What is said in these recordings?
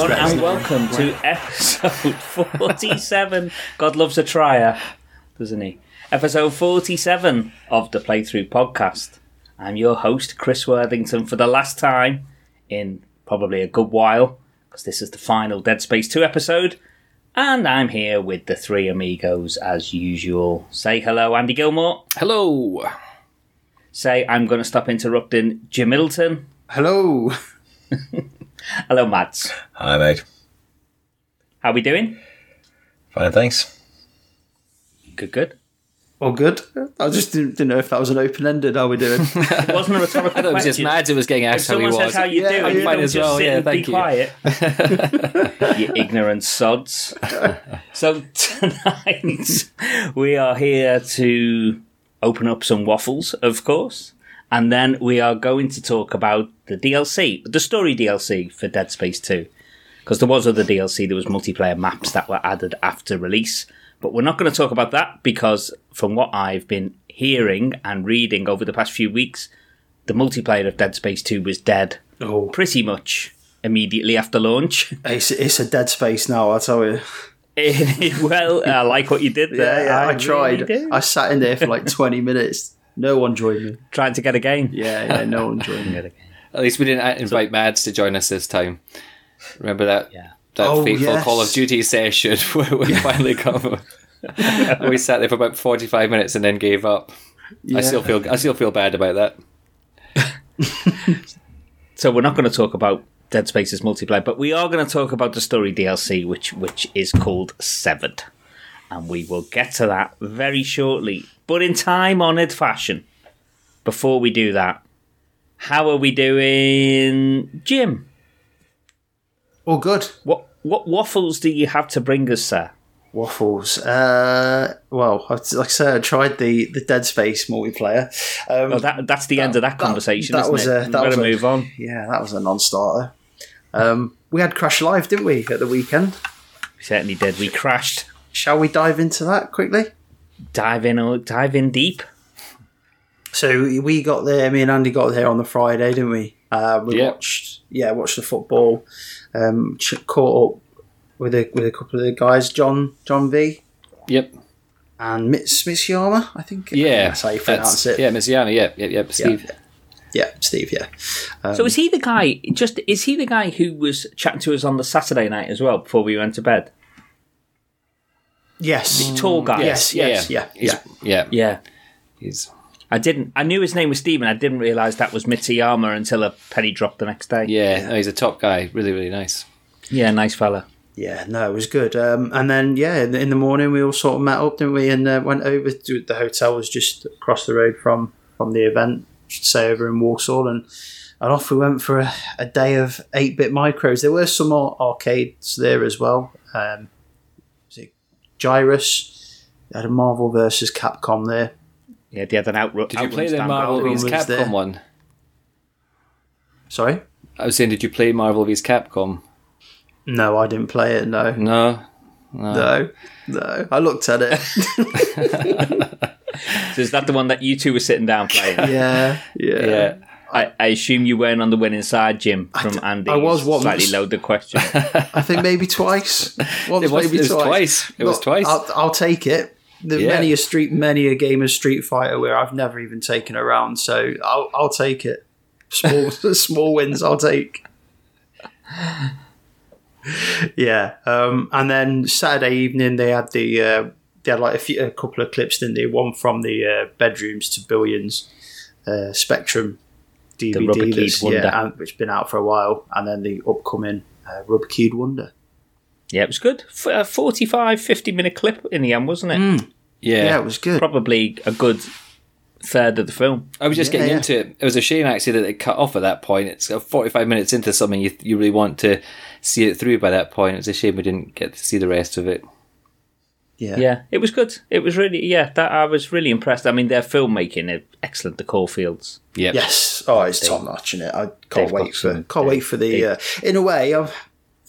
Hello, everyone, and welcome to episode 47. God loves a trier, doesn't he? Episode 47 of the Playthrough Podcast. I'm your host, Chris Worthington, for the last time in probably a good while, because this is the final Dead Space 2 episode. And I'm here with the three amigos as usual. Say hello, Andy Gilmore. Hello. Say I'm going to stop interrupting Jim Middleton. Hello. Hello, Mads. Hi, mate. How we doing? Fine, thanks. Good, good. All good. I just didn't, didn't know if that was an open ended. How we doing? It wasn't a rhetorical I thought it was just question. Mads who was getting If asked how he someone was. says how you Yeah, do, I'm you fine as well, yeah, thank be you. quiet. you ignorant sods. so tonight we are here to open up some waffles, of course, and then we are going to talk about the DLC, the story DLC for Dead Space 2. Because there was other DLC, there was multiplayer maps that were added after release. But we're not going to talk about that because, from what I've been hearing and reading over the past few weeks, the multiplayer of Dead Space 2 was dead oh, pretty much immediately after launch. it's, it's a dead space now. I tell you. well, I like what you did there. yeah. I, really tried. I sat in there for like twenty minutes. No one joined me. Trying to get a game. Yeah, yeah. No one joined me. At least we didn't invite Mads to join us this time. Remember that Yeah. that Oh, fateful yes. Call of Duty session where we finally got. we sat there for about forty five minutes and then gave up. I still feel I still feel bad about that. So we're not going to talk about Dead Space's multiplayer, but we are going to talk about the story DLC, which which is called Severed, and we will get to that very shortly. But in time-honoured fashion, before we do that, how are we doing, Jim? All good. What what waffles do you have to bring us, sir? Waffles. Uh, well, like I said, I tried the, the Dead Space multiplayer. Um, Oh, that that's the end of that that- conversation, that isn't was it? a- that was a- move on. yeah, that was a non-starter. Um, we had Crash Live, didn't we, at the weekend? We certainly did. We crashed. Shall we dive into that quickly? Dive in, dive in deep. So we got there. Me and Andy got there on the Friday, didn't we? Uh, we Yeah. watched, yeah, watched the football. Um, ch- caught up with a with a couple of the guys, John John V Yep. and Mitz Mitsuyama, I think. Yeah. that's how you pronounce it. Yeah, Miss Yana. Yeah, yeah, yeah. Steve. yeah, Steve. Yeah, Um, So is he the guy? Just is he the guy who was chatting to us on the Saturday night as well before we went to bed? Yes, Tall guy. yes, Yeah, yes, yeah. yeah, He's- yeah. yeah. Yeah. He's I didn't. I knew his name was Stephen. I didn't realise that was Mitsuyama until a penny dropped the next day. yeah. No, he's a top guy. Really, really nice. Yeah, nice fella. Yeah, no, it was good. Um, and then, yeah, in the, in the morning we all sort of met up, didn't we? And uh, went over to the hotel was just across the road from from the event, should say over in Walsall, and and off we went for a, a day of eight bit micros. There were some more arcades there as well. Um, was it Gyrus? They had a Marvel versus Capcom there. Yeah, they had an outrun. Did you play the Marvel Outrun vs Capcom there. one? Sorry, I was saying, did you play Marvel vs Capcom? no, I didn't play it. No, No. no, no. I looked at it. So is that the one that you two were sitting down playing? yeah, yeah. Yeah. I, I assume you weren't on the winning side, Jim, from d- Andy. I was once. Slightly loaded question. I think maybe twice. Once, It was- maybe it was twice. twice. It was twice. I'll, I'll take it. There's Yeah. many a street, many a game of Street Fighter where I've never even taken a round, so I'll, I'll take it. Small, small wins, I'll take. Yeah, um, and then Saturday evening they had the uh, they had like a, few, a couple of clips, didn't they? One from the uh, bedrooms to billions, uh, Spectrum DVD, Rubber Keyed that's- Wonder. yeah, and, which has been out for a while, and then the upcoming uh, Rubber Keyed Wonder. yeah, it was good. F- a 45, 50 minute clip in the end, wasn't it? Yeah. Yeah, it was good. Probably a good third of the film. I was just Yeah, getting yeah. into it. It was a shame actually that it cut off at that point. It's uh, 45 minutes into something you, you really want to see it through by that point. It's a shame we didn't get to see the rest of it. Yeah, Yeah, it was good. It was really, yeah, that I was really impressed. I mean, their filmmaking is excellent. The Caulfields. Yeah. Yes. Oh, it's top notch in it. I can't they've wait got for some- can't wait for the. Uh, in a way, I'm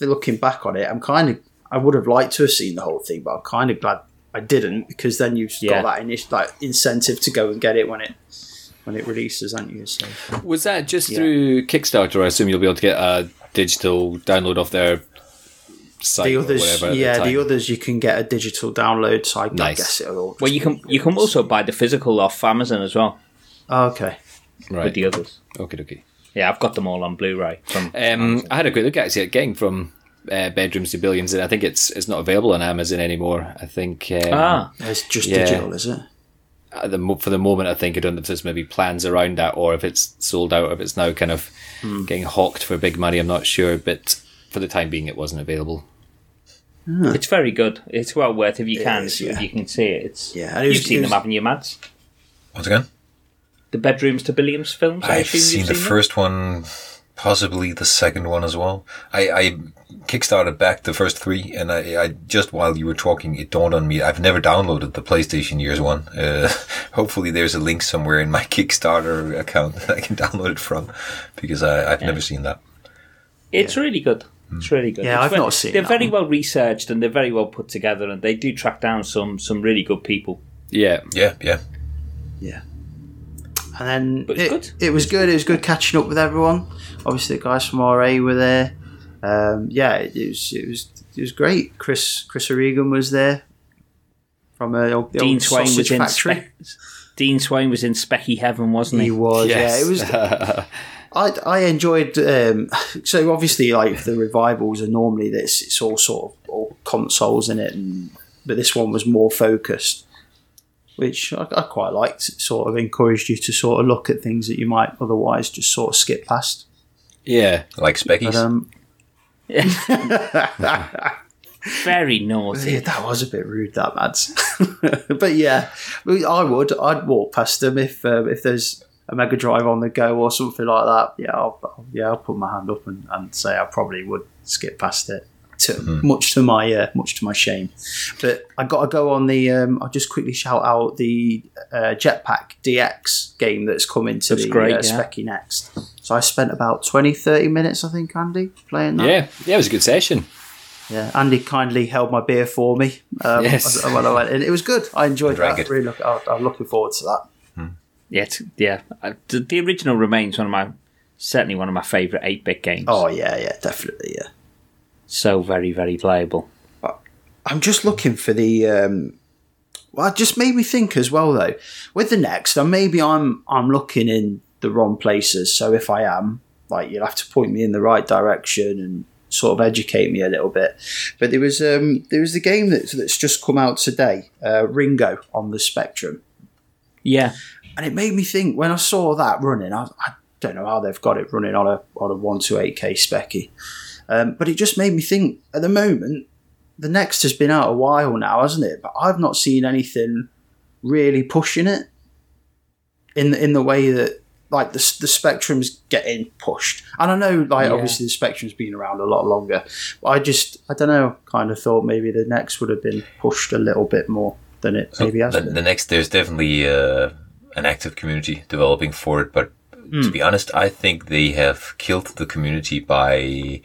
looking back on it. I'm kind of. I would have liked to have seen the whole thing, but I'm kind of glad I didn't because then you've Yeah. got that initial like incentive to go and get it when it when it releases, aren't you? So Was that just Yeah. through Kickstarter? I assume you'll be able to get a digital download off their site The or others, whatever. yeah, the, the others you can get a digital download. So I, I Nice. guess it'll. all Well, you can you can also buy the physical off Amazon as well Oh, okay. with right. the others. Okay, okay. Yeah, I've got them all on Blu-ray. From Um, I had a quick look actually at getting from uh, bedrooms to billions, and I think it's it's not available on Amazon anymore. I think um, ah, It's just Yeah. digital, is it? at the for the moment, I think I don't know if there's maybe plans around that, or if it's sold out, or if it's now kind of Hmm. getting hawked for big money. I'm not sure, but for the time being, it wasn't available. It's very good. It's well worth if you It can. is, if you can see it. It's Yeah, and it was- you've seen it them, was- haven't you, Mads? Once again, The bedrooms to Billions films. I I've assume seen you've the them? first one, possibly the second one as well. I, I kickstarted back the first three, and I, I just while you were talking, it dawned on me I've never downloaded the PlayStation Years one. Uh, hopefully, there's a link somewhere in my Kickstarter account that I can download it from, because I, I've never seen that. It's really good. It's really good. Yeah, It's I've ve- not seen They're that very one. well researched and they're very well put together, and they do track down some some really good people. Yeah, Yeah, yeah. Yeah. And then But it's it, good. it was good. It was good catching up with everyone. Obviously, the guys from RA were there. Um, yeah, it, it was it was it was great. Chris Chris O'Regan was there from uh, the old, Dean old Swain was sausage in factory. Spe- Dean Swain was in Specky Heaven, wasn't he? He was, yes. yeah. It was. I, I enjoyed. Um, so obviously, like the revivals are normally this. It's all sort of all consoles in it, and but this one was more focused, which I, I quite liked. It sort of encouraged you to sort of look at things that you might otherwise just sort of skip past. yeah. Like Speckies. But um, Very naughty. yeah, that was a bit rude, that Mads. but yeah, I would. I'd walk past them if uh, if there's a Mega Drive on the go or something like that. Yeah, I'll, I'll- yeah, I'll put my hand up and, and say I probably would skip past it. To, Much to my uh, much to my shame, but I got to go on the. Um, I'll just quickly shout out the uh, Jetpack DX game that's coming to That's the great, uh, yeah. Specky next. So I spent about 20, 30 minutes, I think, Andy, playing that. Yeah, yeah, it was a good session. Yeah, Andy kindly held my beer for me um, Yes. when I went in. It was good. I enjoyed Drank that. it. Really look, I'm looking forward to that. Yeah, yeah. Uh, The, the original remains one of my certainly one of my favourite eight bit games. Oh yeah, yeah, definitely, yeah. so very very playable. I'm just looking for the. Um, well, it just made me think as well though. With the next, and maybe I'm I'm looking in the wrong places. So if I am, like, you'll have to point me in the right direction and sort of educate me a little bit. But there was um there was the game that's that's just come out today, uh, Ringo on the Spectrum. Yeah, and it made me think when I saw that running. I, I don't know how they've got it running on a on a one to eight k specky, um, but it just made me think. At the moment, the next has been out a while now, hasn't it? But I've not seen anything really pushing it in in the way that like the the spectrum's getting pushed. And I know, like Yeah. obviously the spectrum's been around a lot longer. But I just I don't know. Kind of thought maybe the next would have been pushed a little bit more than it maybe has the, the next, there's definitely uh, an active community developing for it, but to be honest, I think they have killed the community by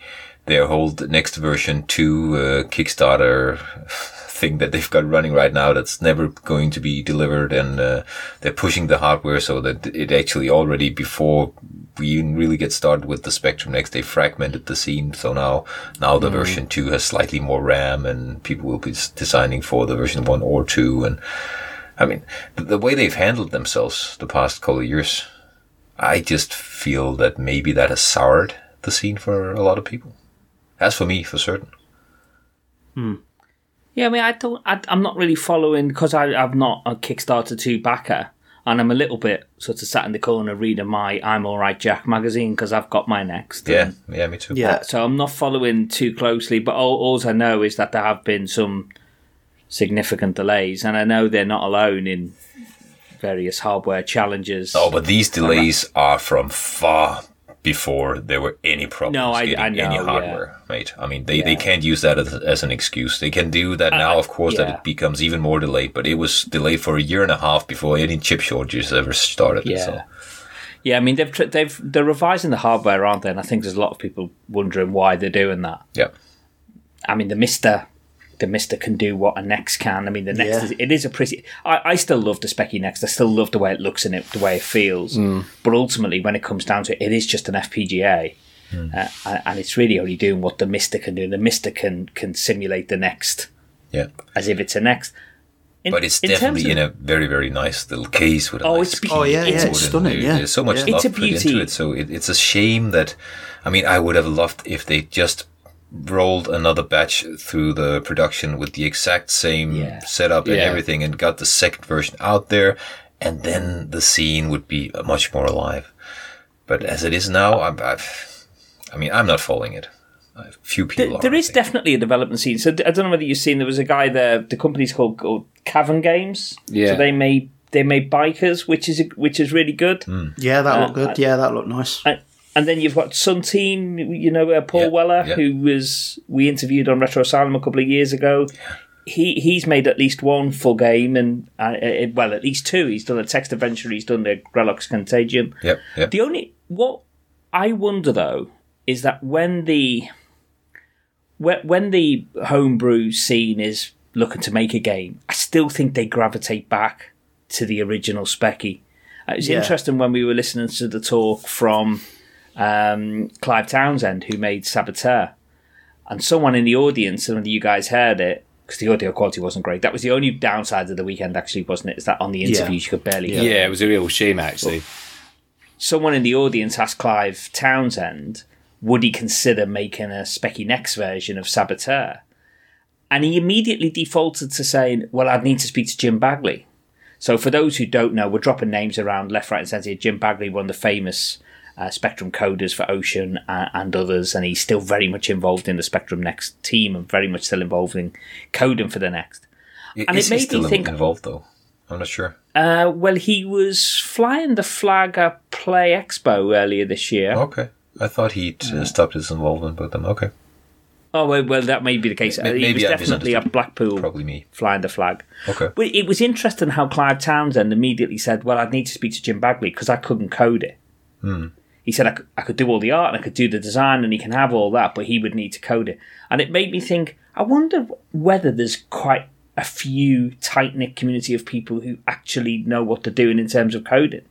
their whole next version two uh, Kickstarter thing that they've got running right now. That's never going to be delivered, and uh, they're pushing the hardware so that it actually already before we even really get started with the Spectrum Next, they fragmented the scene. So now, now the version two has slightly more RAM, and people will be designing for the version one or two, and I mean, the, the way they've handled themselves the past couple of years, I just feel that maybe that has soured the scene for a lot of people. As for me, for certain. Hmm. yeah. I mean, I don't. I, I'm not really following because I'm not a Kickstarter two backer, and I'm a little bit sort of sat in the corner reading my "I'm All Right Jack" magazine because I've got my next. Yeah, yeah, me too. yeah, So I'm not following too closely, but all, all I know is that there have been some significant delays, and I know they're not alone in various hardware challenges. Oh, but these delays are from far before there were any problems No, I- getting I know, any yeah. hardware, mate. I mean, they, they can't use that as, as an excuse. They can do that Uh, now, of course, that it becomes even more delayed, but it was delayed for a year and a half before any chip shortages ever started. Yeah. So. Yeah, I mean they've they've they're revising the hardware, aren't they? And I think there's a lot of people wondering why they're doing that. Yeah. I mean the Mister, the Mister can do what a Next can. I mean the Next Yeah. is, it is a pretty. I, I still love the Specky Next. I still love the way it looks and it, the way it feels. But ultimately, when it comes down to it, it is just an FPGA. uh, and and it's really only doing what the Mister can do. The Mister can can simulate the next Yeah. as if it's a next. In- But it's in definitely of- in a very, very nice little case with a Oh, nice it's be- Oh, yeah, It's yeah, it's stunning. Yeah, There's so much Yeah. love It's a put beauty. into it. So it, it's a shame that, I mean, I would have loved if they just rolled another batch through the production with the exact same Yeah. setup and Yeah. everything and got the second version out there. And then the scene would be much more alive. But as it is now, I'm, I've, I mean, I'm not following it. A few people There, are. there I is think. definitely a development scene. So I don't know whether you've seen. There was a guy there. The company's called, called Cavern Games. Yeah. So they made they made bikers, which is which is really good. Hmm. Yeah, that Uh, looked good. Yeah, that looked nice. And, and then you've got Sun Team. You know uh, Paul Yeah, Weller, yeah. who was we interviewed on Retro Asylum a couple of years ago. He he's made at least one full game, and uh, uh, well, at least two. He's done a text adventure. He's done the Grelox Contagion. Yep, yep. The only what I wonder though is that when the when, when the homebrew scene is looking to make a game, I still think they gravitate back to the original Specky. Uh, It was Yeah. interesting when we were listening to the talk from um, Clive Townsend, who made Saboteur, and someone in the audience, and you guys heard it because the audio quality wasn't great. That was the only downside of the weekend, actually, wasn't it? Is that on the interviews you could barely hear Yeah, it was a real shame actually. someone in the audience asked Clive Townsend, would he consider making a Specky Next version of Saboteur? And he immediately defaulted to saying, well, I'd need to speak to Jim Bagley. So for those who don't know, we're dropping names around left, right, and centre. here. Jim Bagley, one of the famous uh, Spectrum coders for Ocean uh, and others, and he's still very much involved in the Spectrum Next team and very much still involved in coding for the Next. and it Is he made me still think- involved though? I'm not sure. Uh, well, he was flying the flag at Play Expo earlier this year. Okay. I thought he'd uh, stopped his involvement with them. Okay. Oh well, well, that may be the case. Ma- Uh, he maybe was I definitely at Blackpool Probably me. flying the flag. Okay. But it was interesting how Clive Townsend immediately said, "Well, I'd need to speak to Jim Bagley because I couldn't code it." He said I could, I could do all the art and I could do the design and he can have all that, but he would need to code it. And it made me think. I wonder whether there's quite a few tight knit community of people who actually know what they're doing in terms of coding.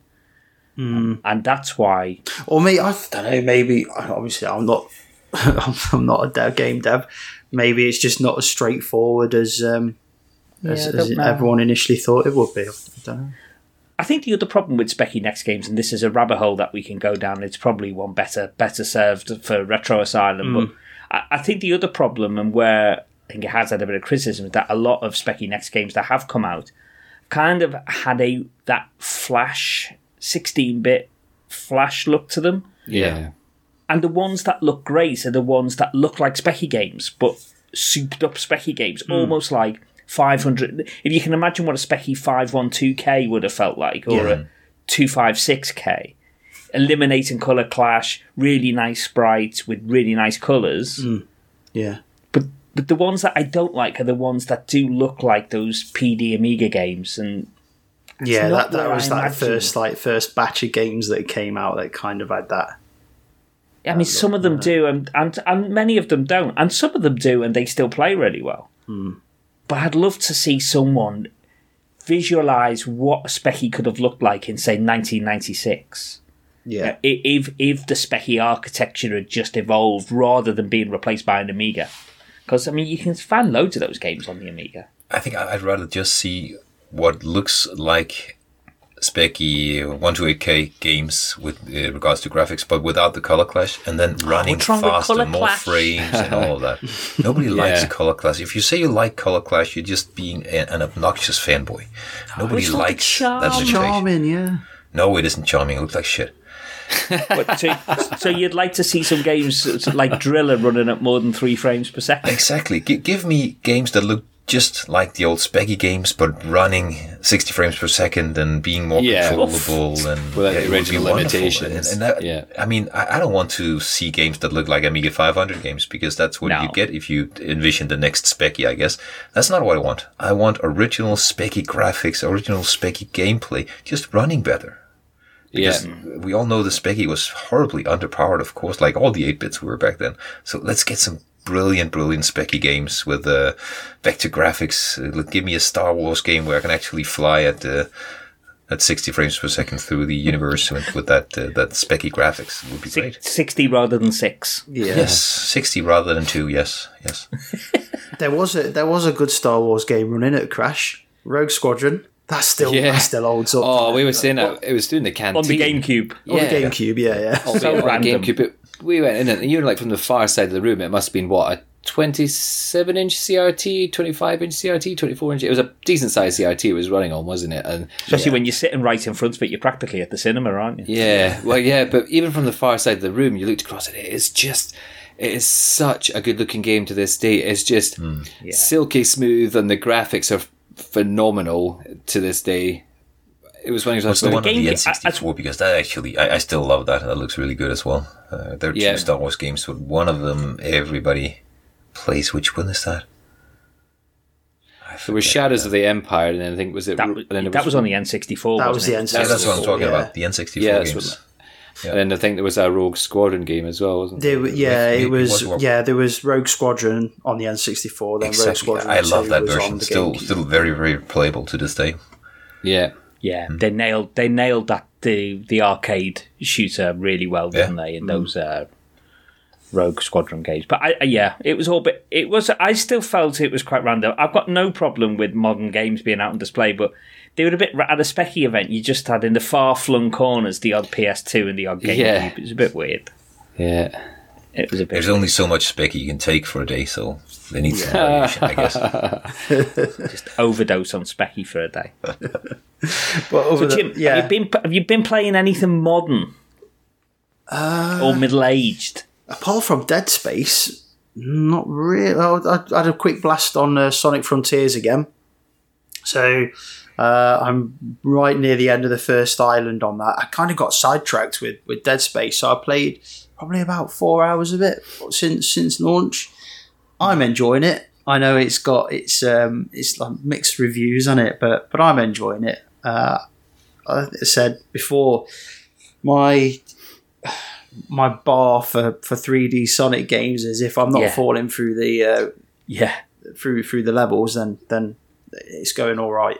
And that's why Or me, I don't know. Maybe obviously I'm not. I'm not a dev, game dev. Maybe it's just not as straightforward as um, as, Yeah, as don't everyone initially thought it would be. I don't know. I think the other problem with Specky Next games, and this is a rabbit hole that we can go down, it's probably one better better served for Retro Asylum. But mm. I, I think the other problem, and where I think it has had a bit of criticism, is that a lot of Specky Next games that have come out kind of had a that flash, sixteen bit flash look to them, Yeah. and the ones that look great are the ones that look like Specky games, but souped up Specky games, mm. almost like 500. If you can imagine what a Specky 512K would have felt like, or a 256K, eliminating colour clash, really nice sprites with really nice colours. Mm. Yeah. But but the ones that I don't like are the ones that do look like those PD Amiga games, and Yeah, that, that was I that imagined. first like first batch of games that came out that kind of had that. I mean, some of them do, and, and and many of them don't, and some of them do, and they still play really well. Hmm. But I'd love to see someone visualize what a Specky could have looked like in, say, 1996. Yeah. Uh, I- If if the Specky architecture had just evolved rather than being replaced by an Amiga, because I mean, you can find loads of those games on the Amiga. I think I'd rather just see what looks like specky 128k games with uh, regards to graphics, but without the color clash, and then running what's wrong faster, color more clash? frames, and all of that. Nobody likes color clash. If you say you like color clash, you're just being a, an obnoxious fanboy. Nobody it's not likes charm. that limitation. Charming, yeah. No, it isn't charming. It looks like shit. But so, so you'd like to see some games like Driller running at more than three frames per second. Exactly. G- give me games that look just like the old Specky games, but running 60 frames per second and being more Yeah. controllable and Without the it would be original limitations. And, and that, Yeah. I mean, I, I don't want to see games that look like Amiga 500 games because that's what No. you get if you envision the next Specky, I guess. That's not what I want. I want original Specky graphics, original Specky gameplay, just running better. Yeah. We all know the Specky was horribly underpowered, of course, like all the 8 bits were back then. So let's get some brilliant, brilliant Specky games with uh, vector graphics. Uh, let- give me a Star Wars game where I can actually fly at uh, at 60 frames per second through the universe with, with that uh, that specky graphics would be great. 60 rather than 6. Yeah. Yes, 60 rather than 2, yes, yes. There was a there was a good Star Wars game running at Crash. Rogue Squadron. That's still Yeah. that still holds up. Oh, we were saying that it was doing the canteen On the GameCube. On the GameCube, yeah, yeah. Oh, So yeah, on the GameCube. It, we went in and you were like from the far side of the room. It must have been what a twenty-seven inch CRT, twenty-five inch CRT, twenty-four inch. It was a decent sized CRT. It was running on, wasn't it? And Especially when you're sitting right in front of it, you're practically at the cinema, aren't you? yeah, well, yeah, but even from the far side of the room, you looked across at it. It's just. It is such a good looking game to this day. It's just hmm. silky smooth, and the graphics are phenomenal to this day. It was one of What's those. the one on the game- N64? Because that actually, I, I still love that. That looks really good as well. Uh, there are Yeah. two Star Wars games, but one of them everybody plays. Which one is that? I There was forget. Shadows of the Empire, and then I think was it. That, and then there that was on the N64. That wasn't the? N64. Yeah, that's what I'm talking yeah. about. The N64 Yeah, that's games. And then I think there was a Rogue Squadron game as well, wasn't there? There, yeah, It- it it was. was- Yeah, there was Rogue Squadron on the N64. Then Rogue Exactly. Squadron. I love 2 that version. Still, GameCube. still very, very playable to this day. Yeah. Yeah, hmm. they nailed they nailed that the the arcade shooter really well, didn't they? In hmm. those uh, Rogue Squadron games, but I, I- yeah, it was all bit. It was. I still felt it was quite random. I've got no problem with modern games being out on display, but they were a bit at a specky event. You just had in the far flung corners the odd PS2 and the odd GameCube. Yeah. It was a bit weird. Yeah. It was a bit There's only so much spec you can take for a day, so they need some variation, I guess. just overdose on specky for a day. But over the- Jim, yeah. have you been have you been playing anything modern or middle aged? apart from Dead Space, not really. I, I had a quick blast on uh, Sonic Frontiers again. So uh, I'm right near the end of the first island on that. I kind of got sidetracked with, with Dead Space, so I played probably about four hours of it since since launch. I'm enjoying it. I know it's got it's um, it's like mixed reviews on it, but but I'm enjoying it. Uh, I said before, my my bar for, for 3D Sonic games is if I'm not Yeah. falling through the uh, Yeah, through through the levels, then then it's going all right.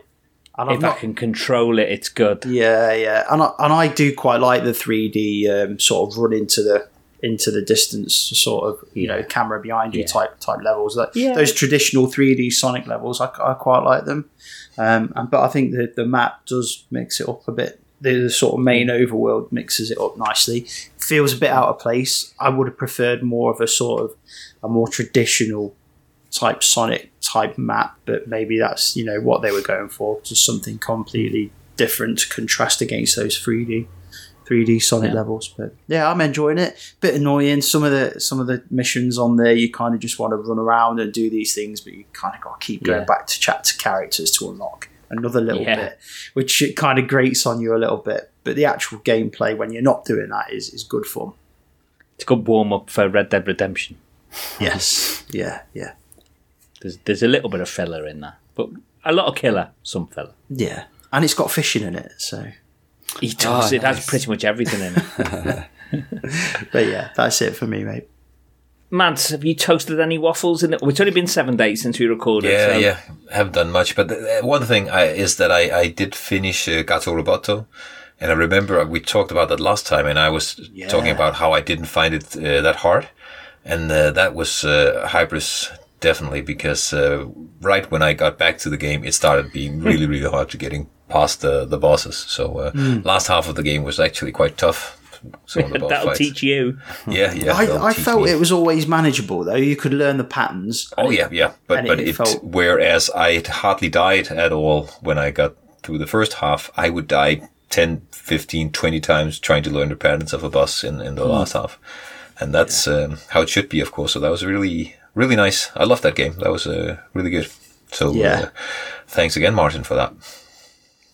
And if I can control it, it's good. yeah, yeah, and I, and I do quite like the 3D um, sort of run into the into the distance, sort of you know camera behind you Yeah. type type levels. Like Yeah. those traditional 3D Sonic levels, I, I quite like them. Um, and, but I think the the map does mix it up a bit. The, the sort of main overworld mixes it up nicely. Feels a bit out of place. I would have preferred more of a sort of a more traditional type Sonic type map, but maybe that's you know what they were going for, just something completely different to contrast against those 3D 3D Sonic Yeah. levels. But yeah, I'm enjoying it. Bit annoying. Some of the some of the missions on there, you kind of just want to run around and do these things, but you kind of got to keep going Yeah. back to chat to characters to unlock another little Yeah. bit, which it kind of grates on you a little bit. But the actual gameplay when you're not doing that is is good fun. It's a good warm up for Red Dead Redemption. Yes. Yeah. Yeah. There's there's a little bit of filler in there, but a lot of killer, some filler. Yeah. And it's got fishing in it, so. He does. Oh, it has pretty much everything in it. But yeah, that's it for me, mate. Mads, have you toasted any waffles? In it? It's only been seven days since we recorded. Yeah, so yeah, haven't done much. But uh, one thing I, is that I, I did finish uh, Gato Roboto, and I remember we talked about that last time, and I was talking about how I didn't find it uh, that hard, and uh, that was uh, Hybris definitely because uh, right when I got back to the game, it started being really, really hard to getting past the the bosses. So uh, last half of the game was actually quite tough. Some of the that'll fights. teach you. Yeah, yeah. I, I felt me. it was always manageable though. You could learn the patterns. Oh yeah, yeah, but but it it, felt- whereas I hardly died at all when I got through the first half, I would die 10, 15, 20 times trying to learn the patterns of a boss in, in the last half. And that's um, how it should be, of course. So that was really, really nice. I loved that game. That was uh, really good. So Yeah. uh, thanks again, Martin, for that.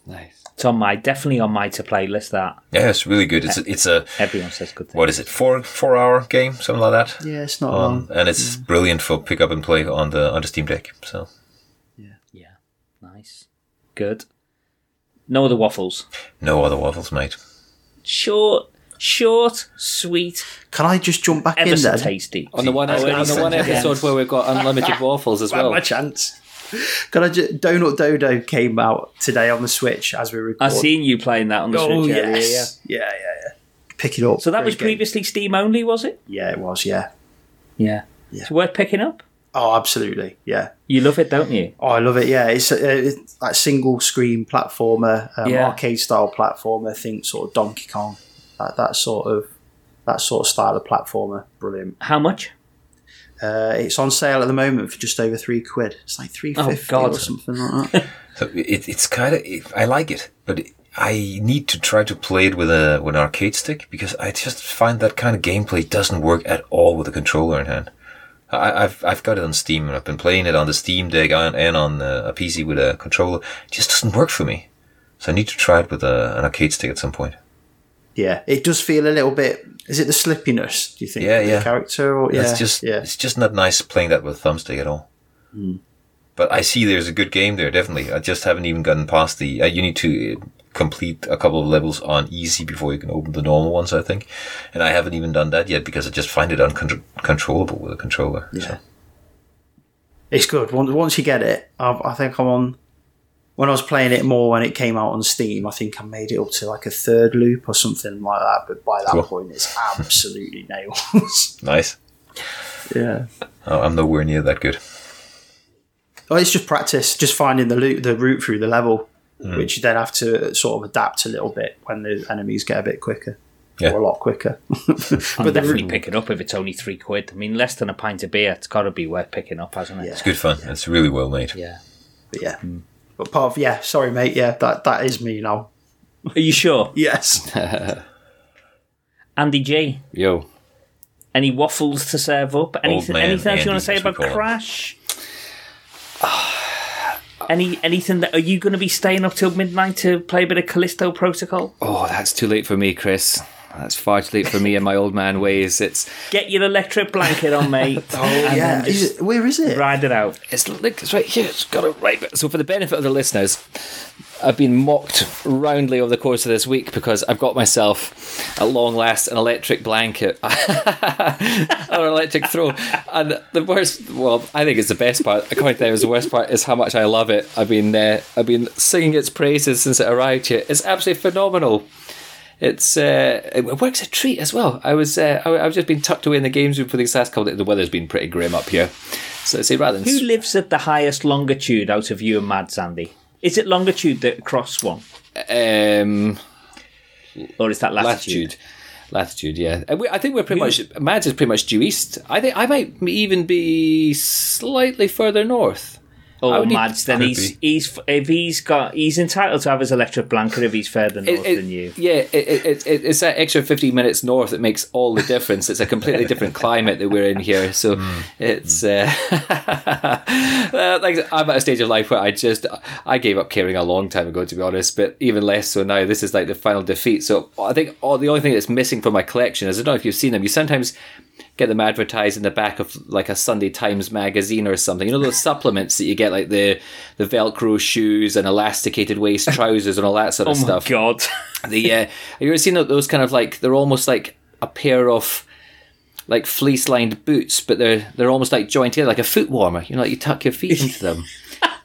Nice. It's on my definitely on my to play list. That Yeah, it's really good. It's a, it's a everyone says good things. what is it? Four four hour game, something like that. Yeah, it's not Um, long. and it's brilliant for pick up and play on the on the Steam Deck. So Yeah, yeah, nice, good. No other waffles. no other waffles, mate. Short, short, sweet, Can I just jump back ever in so then? tasty. On the one, Oh, on the one episode where we've got unlimited waffles as well. my chance. Can I just, Donut Dodo came out today on the Switch as we record. I've seen you playing that on the Oh Switch earlier, yes, yeah, yeah, yeah. Pick it up. So that was game. previously Steam only, was it? Yeah, it was. Yeah. Yeah. Yeah. It's worth picking up. Oh, absolutely. Yeah. You love it, don't you? Oh, I love it. Yeah, it's, a, it's that single screen platformer, um, Yeah. arcade style platformer. Think sort of Donkey Kong, that, that sort of that sort of style of platformer. Brilliant. How much? Uh, it's on sale at the moment for just over three quid. It's like three fifty Oh, God. or something like that. So it, it's kind of I like it, but I need to try to play it with a with an arcade stick because I just find that kind of gameplay doesn't work at all with a controller in hand. I, I've I've got it on Steam and I've been playing it on the Steam Deck and, and on uh, a PC with a controller. It just doesn't work for me. So I need to try it with a, an arcade stick at some point. Yeah, it does feel a little bit. Is it the slippiness? Do you think? Yeah, yeah. Character or yeah, It's just yeah. it's just not nice playing that with thumbstick at all. But But I see there's a good game there, definitely. I just haven't even gotten past the. Uh, you need to complete a couple of levels on easy before you can open the normal ones, I think. And I haven't even done that yet because I just find it uncontrollable with a controller. Yeah. So. It's good. Once once you get it, I, I think I'm on. When I was playing it more when it came out on Steam, I think I made it up to like a third loop or something like that. But by that Cool. point, it's absolutely nails. Nice. yeah. Oh, I'm nowhere near that good. Oh, it's just practice, just finding the loop, the route through the level, Mm. which you then have to sort of adapt a little bit when the enemies get a bit quicker, Yeah. or a lot quicker. I'll but definitely route, pick it up if it's only three quid. I mean, less than a pint of beer. It's got to be worth picking up, hasn't it? Yeah. It's good fun. It's really well made. Yeah. but yeah. But part of yeah, sorry mate, yeah, that that is me now. Are you sure, Yes. Andy G? Yo. Any waffles to serve up? Anything? man anything else you want Andy, to say as we about call him. Crash? Any anything that are you going to be staying up till midnight to play a bit of Callisto Protocol? Oh, that's too late for me, Chris. That's far too late for me and my old man ways. It's Get your electric blanket on, mate. Oh yeah. Is it, where is it? ride it out. it's like it's right here. It's got it right. there. So for the benefit of the listeners, I've been mocked roundly over the course of this week because I've got myself, at long last, an electric blanket or an electric throw. And the worst, well, I think it's the best part. According to them, is the worst part is how much I love it. I've been uh, I've been singing its praises since it arrived here. It's absolutely phenomenal. It's uh, it works a treat as well. I was uh, I, I've just been tucked away in the games room for these last couple. Of, the weather's been pretty grim up here, so say rather than Who lives at the highest longitude out of you and Mad Sandy? Is it longitude that cross one, um, or is that latitude? latitude. Latitude, yeah. I think we're pretty much. Mads is pretty much due east. I think I might even be slightly further north. I Oh, would need- Mads, then he's he's if he's got he's entitled to have his electric blanket if he's further north It- it- than you. Yeah, it, it, it, it- it's that extra 15 minutes north that makes all the difference. It's a completely different climate that we're in here. So it's. Uh, uh, like I'm at a stage of life where I just. I gave up caring a long time ago, to be honest, but even less so now. This is like the final defeat. So I think all, the only thing that's missing from my collection is I don't know if you've seen them. You sometimes get them advertised in the back of like a Sunday Times magazine or something. You know those supplements that you get, like the the Velcro shoes and elasticated waist trousers and all that sort Oh of my stuff. god! The uh, have you ever seen those kind of like they're almost like a pair of like fleece lined boots, but they're they're almost like joined together, like a foot warmer. You know, like you tuck your feet into them.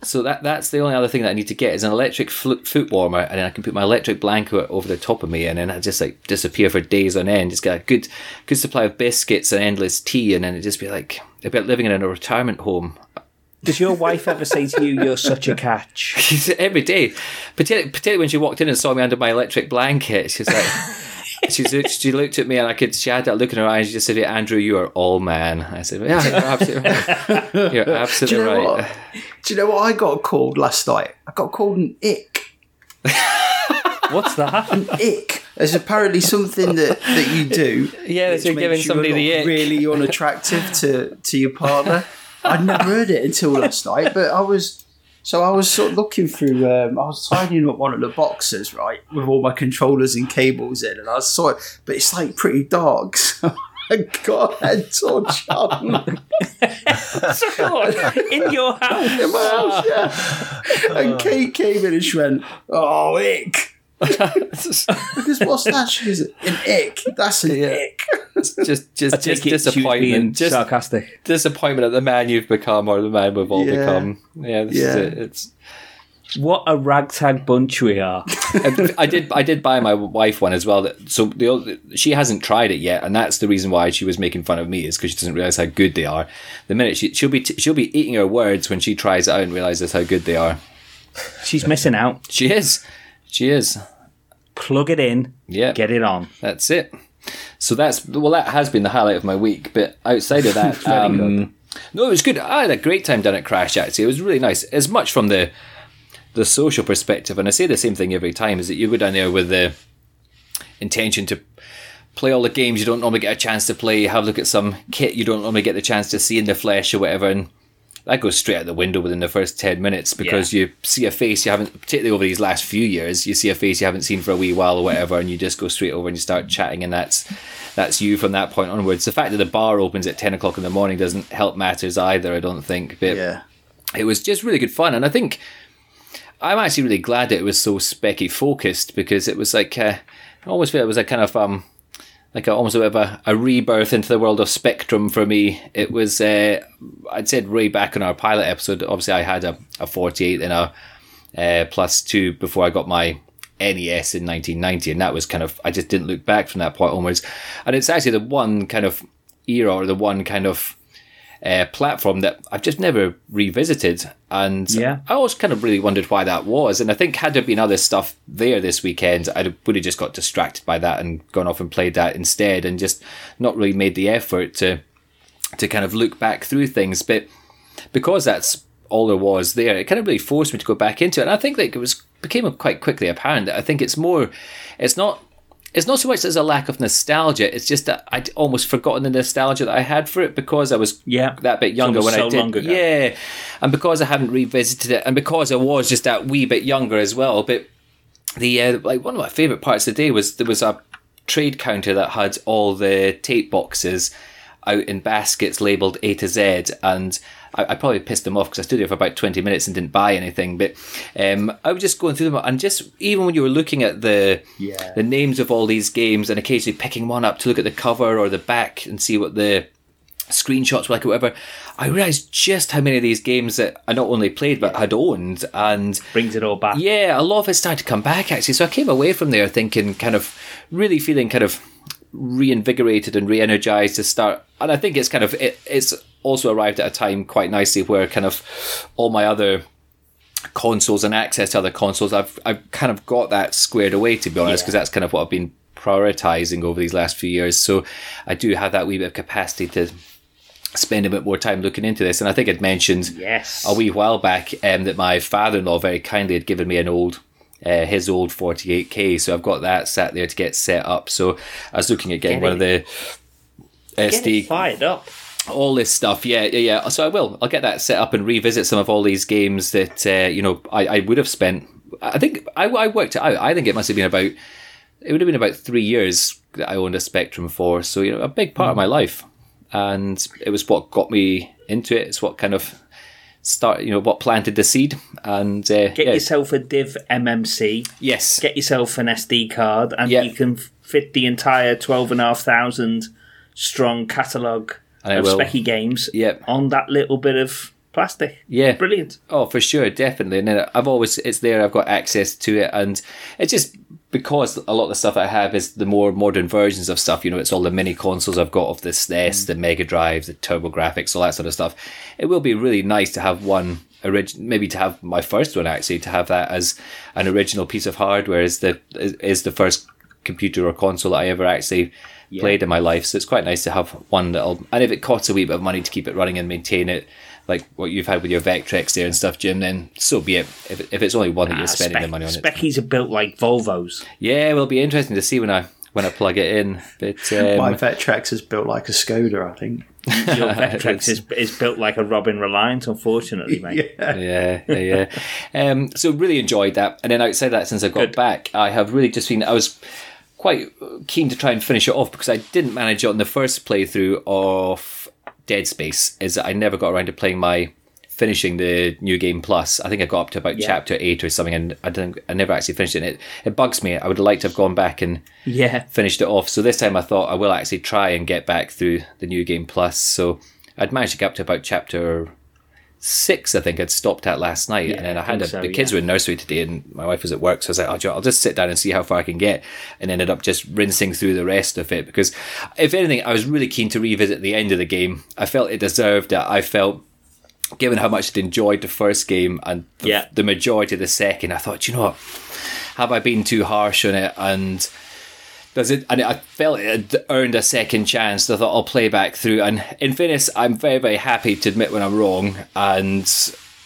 So that that's the only other thing that I need to get is an electric fl- foot warmer, and then I can put my electric blanket over the top of me, and then I just like disappear for days on end. Just get a good good supply of biscuits and endless tea, and then it just be like a bit living in a retirement home Does your wife ever say to you, "You're such a catch"? every day. Particularly, particularly when she walked in and saw me under my electric blanket, she's like, she's, she looked at me and I could, she had that look in her eyes. She just said, Andrew, you are all man. I said, yeah, you're absolutely right. You're Do you know right. what? Do you know what I got called last night? I got called an ick. What's that? An ick. There's apparently something that, that you do. Yeah, which so you're makes giving you somebody the ick. really unattractive to, to your partner. I'd never heard it until last night, but I was so I was sort of looking through. Um, I was tidying up one of the boxes, right, with all my controllers and cables in, and I saw it, but it's like pretty dark. So I got a head torch on in God, in your house. In my house, yeah. And Kate came in and she went, "Oh, ick." Because what's that? She goes, "An ick. That's an ick." just just just, I take it she was being disappointment. Just sarcastic. disappointment at the man you've become or the man we've all Yeah. become. Yeah, this is it. It's What a ragtag bunch we are. I I did I did buy my wife one as well. That so the she hasn't tried it yet, and that's the reason why she was making fun of me is because she doesn't realize how good they are. The minute she she'll be t- she'll be eating her words when she tries it out and realizes how good they are. She's missing out. She is, she is. Plug it in. Yeah, Get it on. that's it. So that's well, that has been the highlight of my week. But outside of that, um, no, it was good. I had a great time down at Crash. Actually, it was really nice. As much from the the social perspective, and I say the same thing every time, is that you go down there with the intention to play all the games you don't normally get a chance to play, have a look at some kit you don't normally get the chance to see in the flesh or whatever, and that goes straight out the window within the first 10 minutes because you see a face you haven't, particularly over these last few years, you see a face you haven't seen for a wee while or whatever, and you just go straight over and you start chatting, and that's that's you from that point onwards. The fact that the bar opens at 10 o'clock in the morning doesn't help matters either, I don't think. But Yeah. it was just really good fun, and I think I'm actually really glad that it was so specky focused because it was like uh, I almost feel it was a kind of um like a, almost a bit of a, a rebirth into the world of Spectrum for me. It was uh, I'd said way back in our pilot episode. Obviously, I had a, a 48 and a uh, plus two before I got my NES in 1990, and that was kind of I just didn't look back from that point onwards. And it's actually the one kind of era or the one kind of uh, platform that I've just never revisited, and Yeah. I always kind of really wondered why that was. And I think had there been other stuff there this weekend, I would have just got distracted by that and gone off and played that instead, and just not really made the effort to to kind of look back through things. But because that's all there was there, it kind of really forced me to go back into it. And I think like it was became quite quickly apparent that I think it's more, it's not. It's not so much as a lack of nostalgia. It's just that I'd almost forgotten the nostalgia that I had for it because I was Yeah. that bit younger when I did. Yeah, and because I hadn't revisited it, and because I was just that wee bit younger as well. But the uh, like one of my favorite parts of the day was there was a trade counter that had all the tape boxes out in baskets labeled A to Z, and I, I probably pissed them off because I stood there for about twenty minutes and didn't buy anything. But um, I was just going through them, and just even when you were looking at the Yeah. the names of all these games, and occasionally picking one up to look at the cover or the back and see what the screenshots were like or whatever, I realised just how many of these games that I not only played but had owned, and Brings it all back. yeah, a lot of it started to come back actually. So I came away from there thinking, kind of, really feeling kind of reinvigorated and re-energized to start. And I think it's kind of it, it's also arrived at a time quite nicely where kind of all my other consoles and access to other consoles, I've I've kind of got that squared away to be honest, Yeah. because that's kind of what I've been prioritizing over these last few years. So I do have that wee bit of capacity to spend a bit more time looking into this. And I think I'd mentioned Yes. a wee while back um, that my father-in-law very kindly had given me an old uh, his old 48k so i've got that sat there to get set up so i was looking at getting Get one of the Get it sd fired up. All this stuff yeah yeah yeah. So i will i'll get that set up and revisit some of all these games that uh, you know I, I would have spent i think I, I worked it out. I think it must have been about it would have been about three years that i owned a spectrum for so you know a big part of my life. And it was what got me into it. It's what kind of start you know what planted the seed. And uh, Get yeah. yourself a Div MMC. yes. Get yourself an SD card, and Yeah. you can fit the entire twelve and a half thousand strong catalogue And of will. specky games Yep. on that little bit of plastic. Yeah. Brilliant. Oh, for sure, definitely. And then I've always it's there. I've got access to it, and it's just because a lot of the stuff I have is the more modern versions of stuff. You know, it's all the mini consoles I've got of the SNES, mm. the Mega Drive, the TurboGrafx, all that sort of stuff. It will be really nice to have one original, maybe to have my first one actually to have that as an original piece of hardware is the is, is the first computer or console that I ever actually played in my life. So it's quite nice to have one that'll and if it costs a wee bit of money to keep it running and maintain it, like what you've had with your Vectrex there and stuff, Jim, then so be it. If, if it's only one that you're Ah, spending the money on it. Speckies are built like Volvos. Yeah, it will be interesting to see when I when I plug it in. But um, My Vectrex is built like a Skoda, I think. Your Vectrex is, is built like a Robin Reliant, unfortunately, mate. Yeah. yeah, yeah, yeah. Um, so really enjoyed that. And then outside that, since I got Good. back, I have really just been. I was quite uh, keen to try and finish it off because I didn't manage it on the first playthrough of Dead Space. Is that I never got around to playing my finishing the new game plus. I think I got up to about Yeah. chapter eight or something, and I didn't. I never actually finished it. And it it bugs me. I would have liked to have gone back and Yeah. finished it off. So this time I thought I will actually try and get back through the new game plus. So I'd managed to get up to about chapter six, I think I'd stopped at last night. Yeah, and then I I had a, so, the kids yeah. were in nursery today and my wife was at work. So I was like, oh, do you know what, I'll just sit down and see how far I can get. And ended up just rinsing through the rest of it because if anything, I was really keen to revisit the end of the game. I felt it deserved it. I felt given how much I'd enjoyed the first game and the, Yeah. the majority of the second, I thought, you know what? Have I been too harsh on it? And does it? And I felt it earned a second chance. So I thought I'll play back through. And in fairness, I'm very, very happy to admit when I'm wrong. And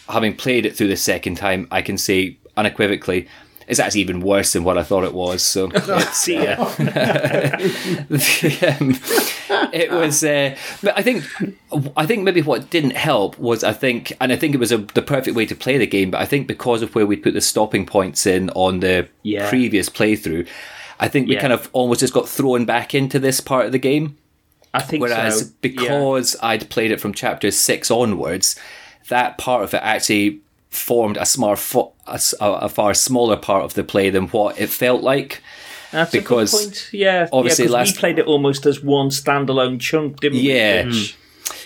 having played it through the second time, I can say unequivocally. It's actually even worse than what I thought it was. So it's, See ya. um, it was, uh, but I think, I think maybe what didn't help was I think, and I think it was a, the perfect way to play the game. But I think because of where we put the stopping points in on the Yeah. previous playthrough, I think we Yeah. kind of almost just got thrown back into this part of the game. I think Whereas so. Yeah. because I'd played it from chapter six onwards, that part of it actually formed a fo- a, a- far smaller part of the play than what it felt like. That's a good because point. Yeah, obviously yeah, last- we played it almost as one standalone chunk, didn't Yeah. we? Which- mm.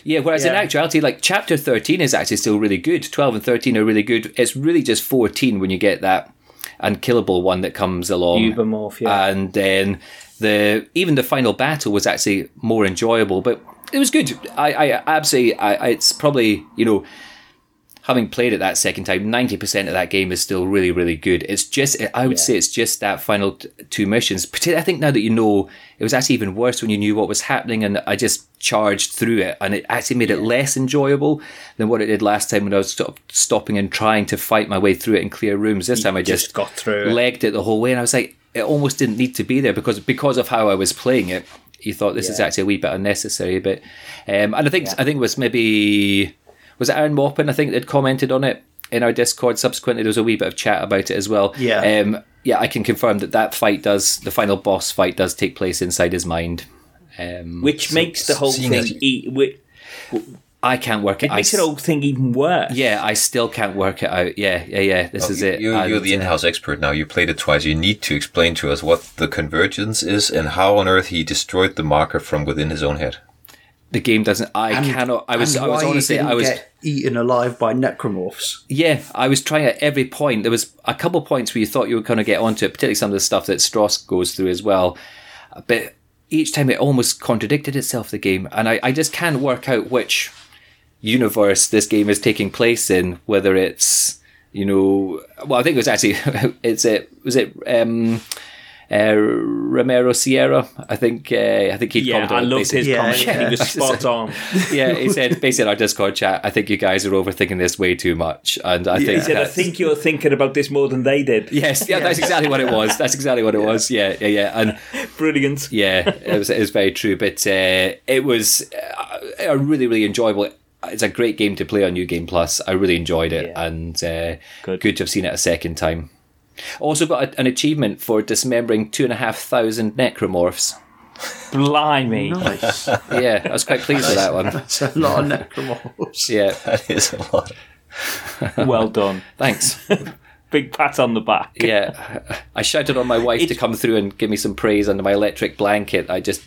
Yeah, whereas in actuality, like chapter 13 is actually still really good. 12 and 13 are really good. It's really just 14 when you get that unkillable one that comes along. Ubermorph, yeah. And then the even the final battle was actually more enjoyable, but it was good. I, I absolutely, I, I, it's probably, you know, having played it that second time, 90% of that game is still really, really good. It's just, I would Yeah. say it's just that final t- two missions. I think now that you know, it was actually even worse when you knew what was happening and I just charged through it and it actually made it less enjoyable than what it did last time when I was sort of stopping and trying to fight my way through it and clear rooms. This time I just just, got through legged it the whole way and I was like, it almost didn't need to be there because, because of how I was playing it. You thought this is actually a wee bit unnecessary, but um, and I think I think it was maybe was it Aaron Maupin I think that commented on it in our Discord. Subsequently, there was a wee bit of chat about it as well. Yeah. um, yeah. I can confirm that that fight does the final boss fight does take place inside his mind. Um, which makes the whole thing. as- E- wi- I can't work it. it I makes the s- whole thing even worse. yeah, I still can't work it out. Yeah, yeah, yeah. This is it. You're, you're the uh, in-house expert now. You played it twice. You need to explain to us what the convergence is and how on earth he destroyed the marker from within his own head. The game doesn't. I And- cannot. I was. I was honestly. I was. eaten alive by necromorphs. Yeah, I was trying at every point. There was a couple points where you thought you were going to get onto it, particularly some of the stuff that Stross goes through as well. But each time it almost contradicted itself, the game. And I, I just can't work out which universe this game is taking place in, whether it's, you know, well, I think it was actually, it's it, was it, um, uh, Romero Sierra. I think uh, I think he Yeah, commented I on it loved basically- his Yeah, comment. yeah. He was spot on. yeah, he said basically in our Discord chat, I think you guys are overthinking this way too much, and I He think said, "I think you're thinking about this more than they did." Yes, yeah, that's exactly what it was. That's exactly what it was. Yeah, yeah, yeah, and Brilliant. yeah, it was it was very true. But uh, it was uh, a really really enjoyable. It's a great game to play on New Game Plus. I really enjoyed it, Yeah. and uh, Good. good to have seen it a second time. Also got a, an achievement for dismembering two and a half thousand necromorphs. Blimey. Nice. Yeah, I was quite pleased with that one. That's a lot of necromorphs. Yeah, That is a lot. Well done. thanks. Big pat on the back. Yeah, I shouted on my wife to come through and give me some praise under my electric blanket. I just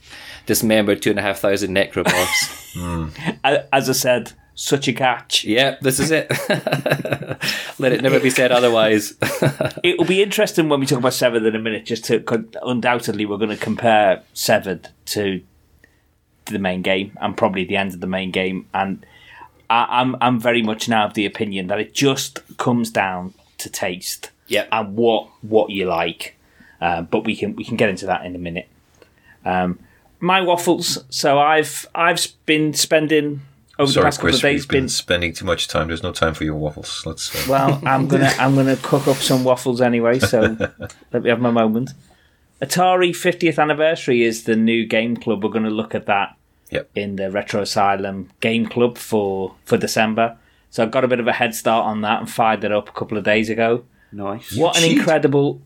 dismembered two and a half thousand necromorphs. A- As I said, such a catch. yeah, this is it. Let it never be said otherwise. It will be interesting when we talk about Severed in a minute, just to undoubtedly we're going to compare Severed to the main game and probably the end of the main game. And I, I'm I'm very much now of the opinion that it just comes down to taste Yep. and what what you like. Uh, but we can we can get into that in a minute. Um, my waffles. So I've I've been spending over the Sorry, past couple Chris, of days we've been been spending too much time. There's no time for your waffles. Let's. Uh, well, I'm gonna I'm gonna cook up some waffles anyway. So let me have my moment. Atari 50th anniversary is the new game club. We're going to look at that Yep. in the Retro Asylum game club for for December. So I got a bit of a head start on that and fired it up a couple of days ago. Nice. What an Cheat. incredible!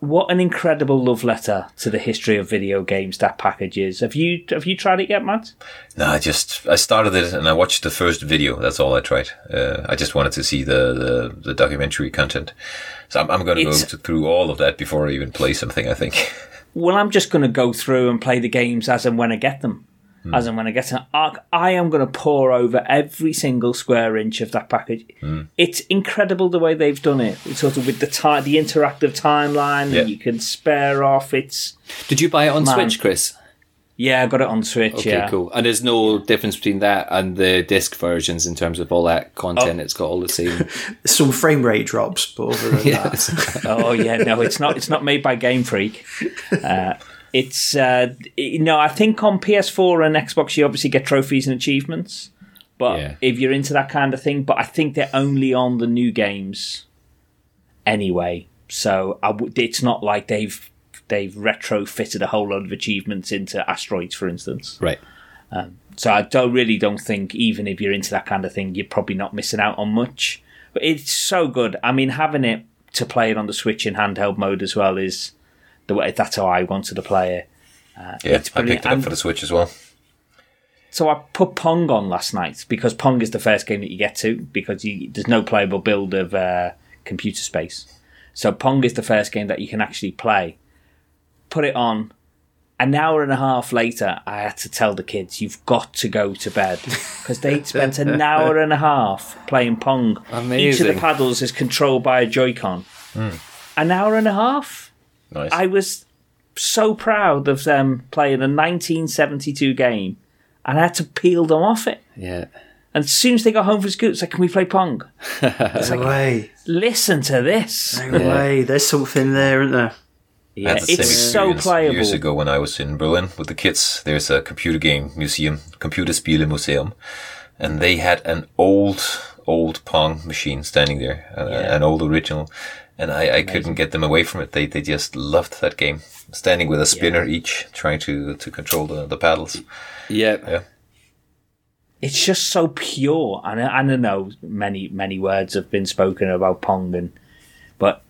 What an incredible love letter to the history of video games that package is. Have you have you tried it yet, Matt? No, I just I started it and I watched the first video. That's all I tried. Uh, I just wanted to see the, the, the documentary content. So I'm, I'm going to go through all of that before I even play something. I think. Well, I'm just going to go through and play the games as and when I get them. As and when I get an arc, I am going to pour over every single square inch of that package. It's incredible the way they've done it. It's sort of with the ti the interactive timeline Yeah. that you can spare off. It's Did you buy it on Man. Switch, Chris? yeah, I got it on Switch. Okay, yeah, cool. And there's no difference between that and the disc versions in terms of all that Oh. content. It's got all the same. Some frame rate drops, but other than that, oh yeah, no, it's not. It's not made by Game Freak. Uh, it's uh, you know, I think on PS4 and Xbox you obviously get trophies and achievements. But Yeah. if you're into that kind of thing, but I think they're only on the new games anyway. So I w- it's not like they've they've retrofitted a whole lot of achievements into asteroids, for instance. right. So I don't really don't think even if you're into that kind of thing, you're probably not missing out on much. But it's so good. I mean, having it to play it on the Switch in handheld mode as well is the way. That's how I wanted to play it. Yeah, I picked it up And- for the Switch as well. So I put Pong on last night because Pong is the first game that you get to because you, there's no playable build of uh, computer space. So Pong is the first game that you can actually play. Put it on. An hour and a half later, I had to tell the kids, "You've got to go to bed," because they'd spent an hour and a half playing Pong. Each of the paddles is controlled by a Joy-Con. An hour and a half. Nice. I was so proud of them playing a 1972 game, and I had to peel them off it. Yeah. And as soon as they got home from school, it's like, "Can we play Pong?" no way, Listen to this. no way. There's something there, isn't there? Yeah, the it's so experience playable. Years ago, when I was in Berlin with the kids, there's a computer game museum, Computerspiele Museum, and they had an old, old Pong machine standing there, uh, Yeah. an old original, and I, I couldn't get them away from it. They they just loved that game, standing with a spinner each, trying to to control the, the paddles. Yeah. Yeah. It's just so pure, and I, and I know many many words have been spoken about Pong, and but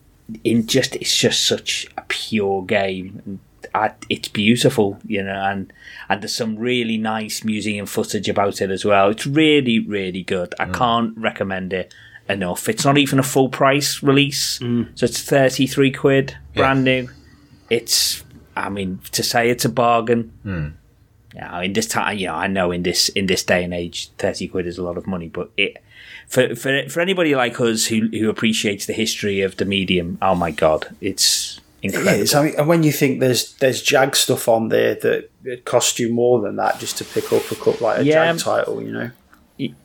in just it's just such a pure game. And I, it's beautiful, you know, and and there's some really nice museum footage about it as well. It's really really good. I mm. can't recommend it enough. It's not even a full price release, mm. so it's thirty three quid, brand new. It's I mean to say it's a bargain. Hmm. Yeah, in this time, you know, I know in this in this day and age, thirty quid is a lot of money, but it for for for anybody like us who who appreciates the history of the medium, oh my god, it's incredible. is. I mean, and when you think there's there's Jag stuff on there that it costs you more than that just to pick up a cup like a Yeah. Jag title, you know.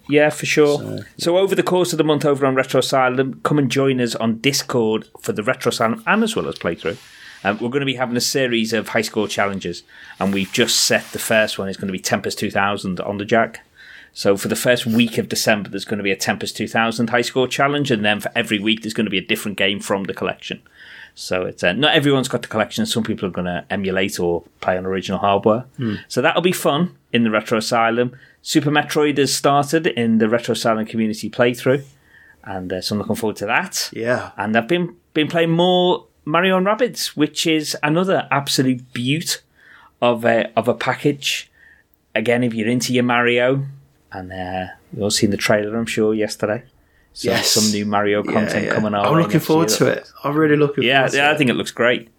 Yeah, for sure. So, over the course of the month over on Retro Asylum, come and join us on Discord for the Retro Asylum and as well as playthrough. Um, we're going to be having a series of high score challenges, and we've just set the first one is going to be Tempest 2000 on the Jag. So for the first week of December, there's going to be a Tempest 2000 high score challenge, and then for every week, there's going to be a different game from the collection. So it's uh, not everyone's got the collection. Some people are going to emulate or play on original hardware. So that'll be fun in the Retro Asylum. Super Metroid has started in the Retro Asylum community playthrough, and uh, so I'm looking forward to that. Yeah. And I've been been playing more Mario and Rabbids, which is another absolute beaut of a of a package. Again, if you're into your Mario, and uh, you all seen the trailer, I'm sure yesterday. So Yes. some new Mario content coming out. I'm looking forward to it. I'm really looking Yeah, forward to yeah, I think it looks great.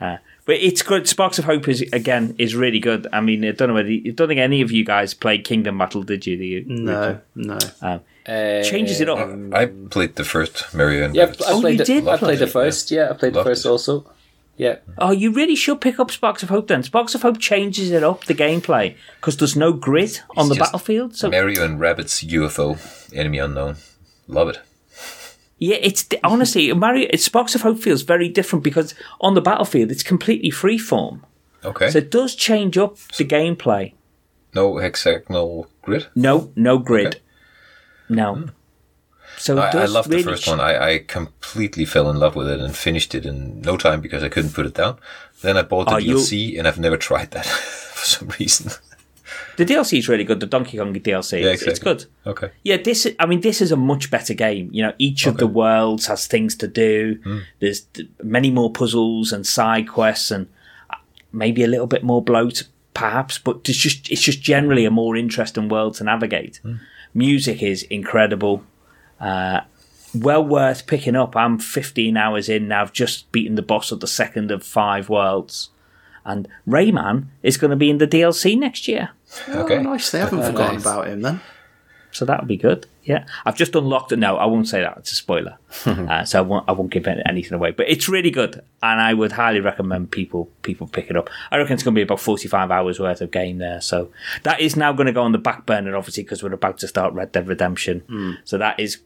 Uh, but it's good. Sparks of Hope is again is really good. I mean, I don't know whether I don't think any of you guys played Kingdom Battle, did you? The, No, no. Uh, changes it up. I played the first Mario and Yeah, Rabbids. I Oh, played you the, did I play played the first. Yeah, I played the first it. also. Yeah. Oh, you really should pick up Sparks of Hope then. Sparks of Hope changes it up the gameplay because there's no grid on the battlefield. So Mario and Rabbids UFO Enemy Unknown. Love it. Yeah, it's honestly Mario. Sparks of Hope feels very different because on the battlefield it's completely freeform. Okay. So it does change up the gameplay. no hexagonal grid. No, no grid. Okay. No. Hmm. So it I, I loved really the first ch- one. I, I completely fell in love with it and finished it in no time because I couldn't put it down. Then I bought the you- DLC and I've never tried that for some reason. The DLC is really good. The Donkey Kong DLC, Yeah, it's, it's good. Okay. Yeah, this. I mean, this is a much better game. You know, each of the worlds has things to do. Hmm. There's many more puzzles and side quests, and uh, maybe a little bit more bloat, perhaps. But it's just it's just generally a more interesting world to navigate. Hmm. Music is incredible. Uh, well worth picking up. I'm 15 hours in now. I've just beaten the boss of the second of five worlds. And Rayman is going to be in the DLC next year. Okay. Oh, nice. They haven't forgotten nice. about him then. So that would be good. Yeah, I've just unlocked it. No, I won't say that. It's a spoiler, uh, so I won't. I won't give anything away. But it's really good, and I would highly recommend people people pick it up. I reckon it's going to be about forty five hours worth of game there. So that is now going to go on the back burner, obviously, because we're about to start Red Dead Redemption. So that is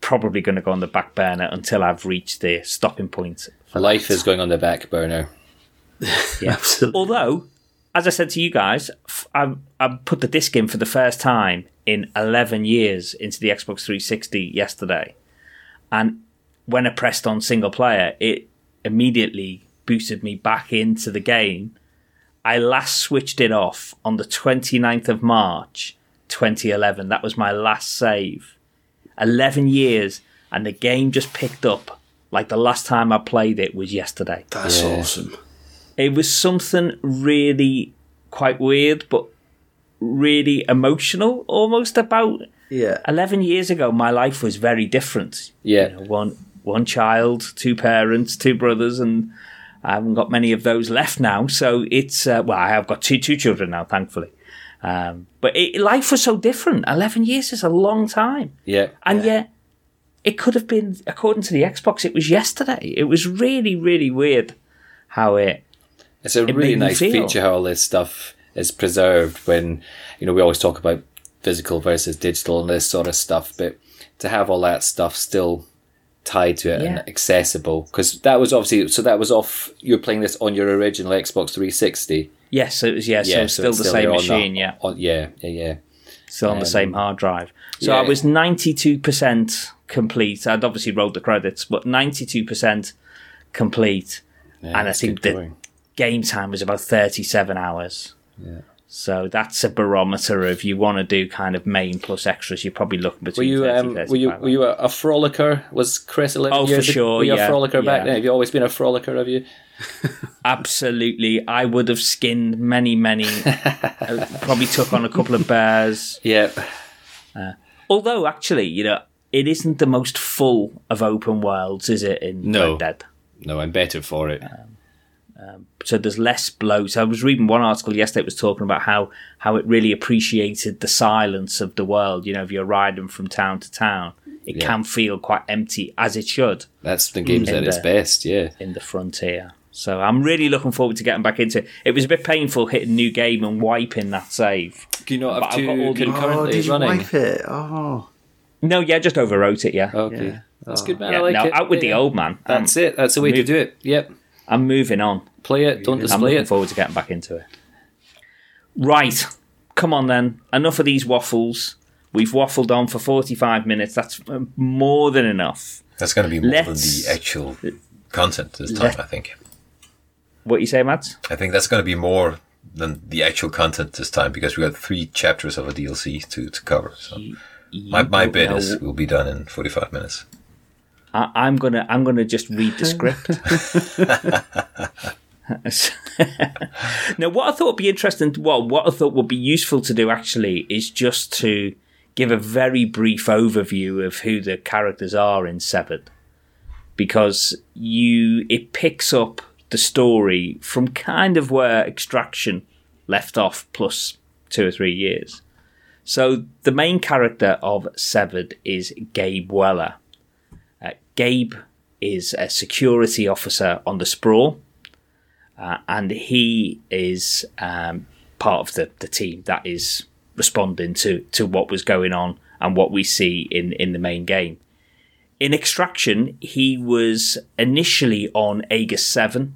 probably going to go on the back burner until I've reached the stopping point. Life is going on the back burner. Absolutely. Although, as I said to you guys, I put the disc in for the first time in 11 years into the Xbox 360 yesterday. And when I pressed on single player, it immediately boosted me back into the game. I last switched it off on the 29th of March 2011. That was my last save. 11 years, and the game just picked up like the last time I played it was yesterday That's Yeah. awesome. It was something really quite weird but really emotional almost about Yeah. 11 years ago. My life was very different. Yeah. You know, one one child two parents two brothers and i haven't got many of those left now. So it's uh, well i have got two two children now thankfully. Um, but it, life was so different. 11 years is a long time. Yeah. and yet it could have been according to the xbox it was yesterday. It was really really weird how it It's a It really nice feature how all this stuff is preserved when, you know, we always talk about physical versus digital and this sort of stuff, but to have all that stuff still tied to it Yeah. and accessible, because that was obviously, so that was off, you were playing this on your original Xbox 360. Yes, it was. Yeah, so it's still the same there on machine. that- yeah, on- yeah, yeah, yeah. still on the same um, hard drive. So yeah. I was ninety-two percent complete. I'd obviously rolled the credits, but ninety-two percent complete. Yeah, and I think that. Game time was about thirty-seven hours. Yeah. So that's a barometer of you want to do kind of main plus extras. You're probably looking between. Were you, 30, um, were you, were you a, a frolicker? Was Chris 11 Oh, for years sure, Were you yeah, a frolicker back then? Have you always been a frolicker, have you? Absolutely, I would have skinned many, many. uh, probably took on a couple of bears. Yeah. Although, actually, you know, it isn't the most full of open worlds, is it? In No. Red Dead, No, I'm better for it. So there's less bloat. I was reading one article yesterday. It was talking about how how it really appreciated the silence of the world. You know, if you're riding from town to town, it Yeah. can feel quite empty, as it should That's the game's In at its best, yeah. in the frontier. So I'm really looking forward to getting back into it. It was a bit painful hitting new game and wiping that save. Do you not But have I've got two all the- Oh, concurrently did you running? wipe it? Oh. No, yeah, just overwrote it. Yeah, Okay. Yeah. That's good, man. yeah. I like no, it. out with the old man. That's I'm, it. That's the way to do it. Yep. I'm moving on. Play it. Don't display I'm looking it. forward to getting back into it. Right. Come on then. Enough of these waffles. We've waffled on for 45 minutes. That's uh, more than enough. That's going to be more Let's- than the actual content this time, Let- I think. What you say, Matt? I think that's going to be more than the actual content this time because we got three chapters of a DLC to, to cover. So my, my don't bit know. is will be done in 45 minutes. I, I'm gonna I'm gonna just read the script. now, what I thought would be interesting, well, what I thought would be useful to do actually is just to give a very brief overview of who the characters are in Severed, because you it picks up the story from kind of where Extraction left off, plus two or three years. So the main character of Severed is Gabe Weller. Gabe is a security officer on the Sprawl, uh, and he is um, part of the, the team that is responding to, to what was going on and what we see in, in the main game. In Extraction, he was initially on Aegis 7,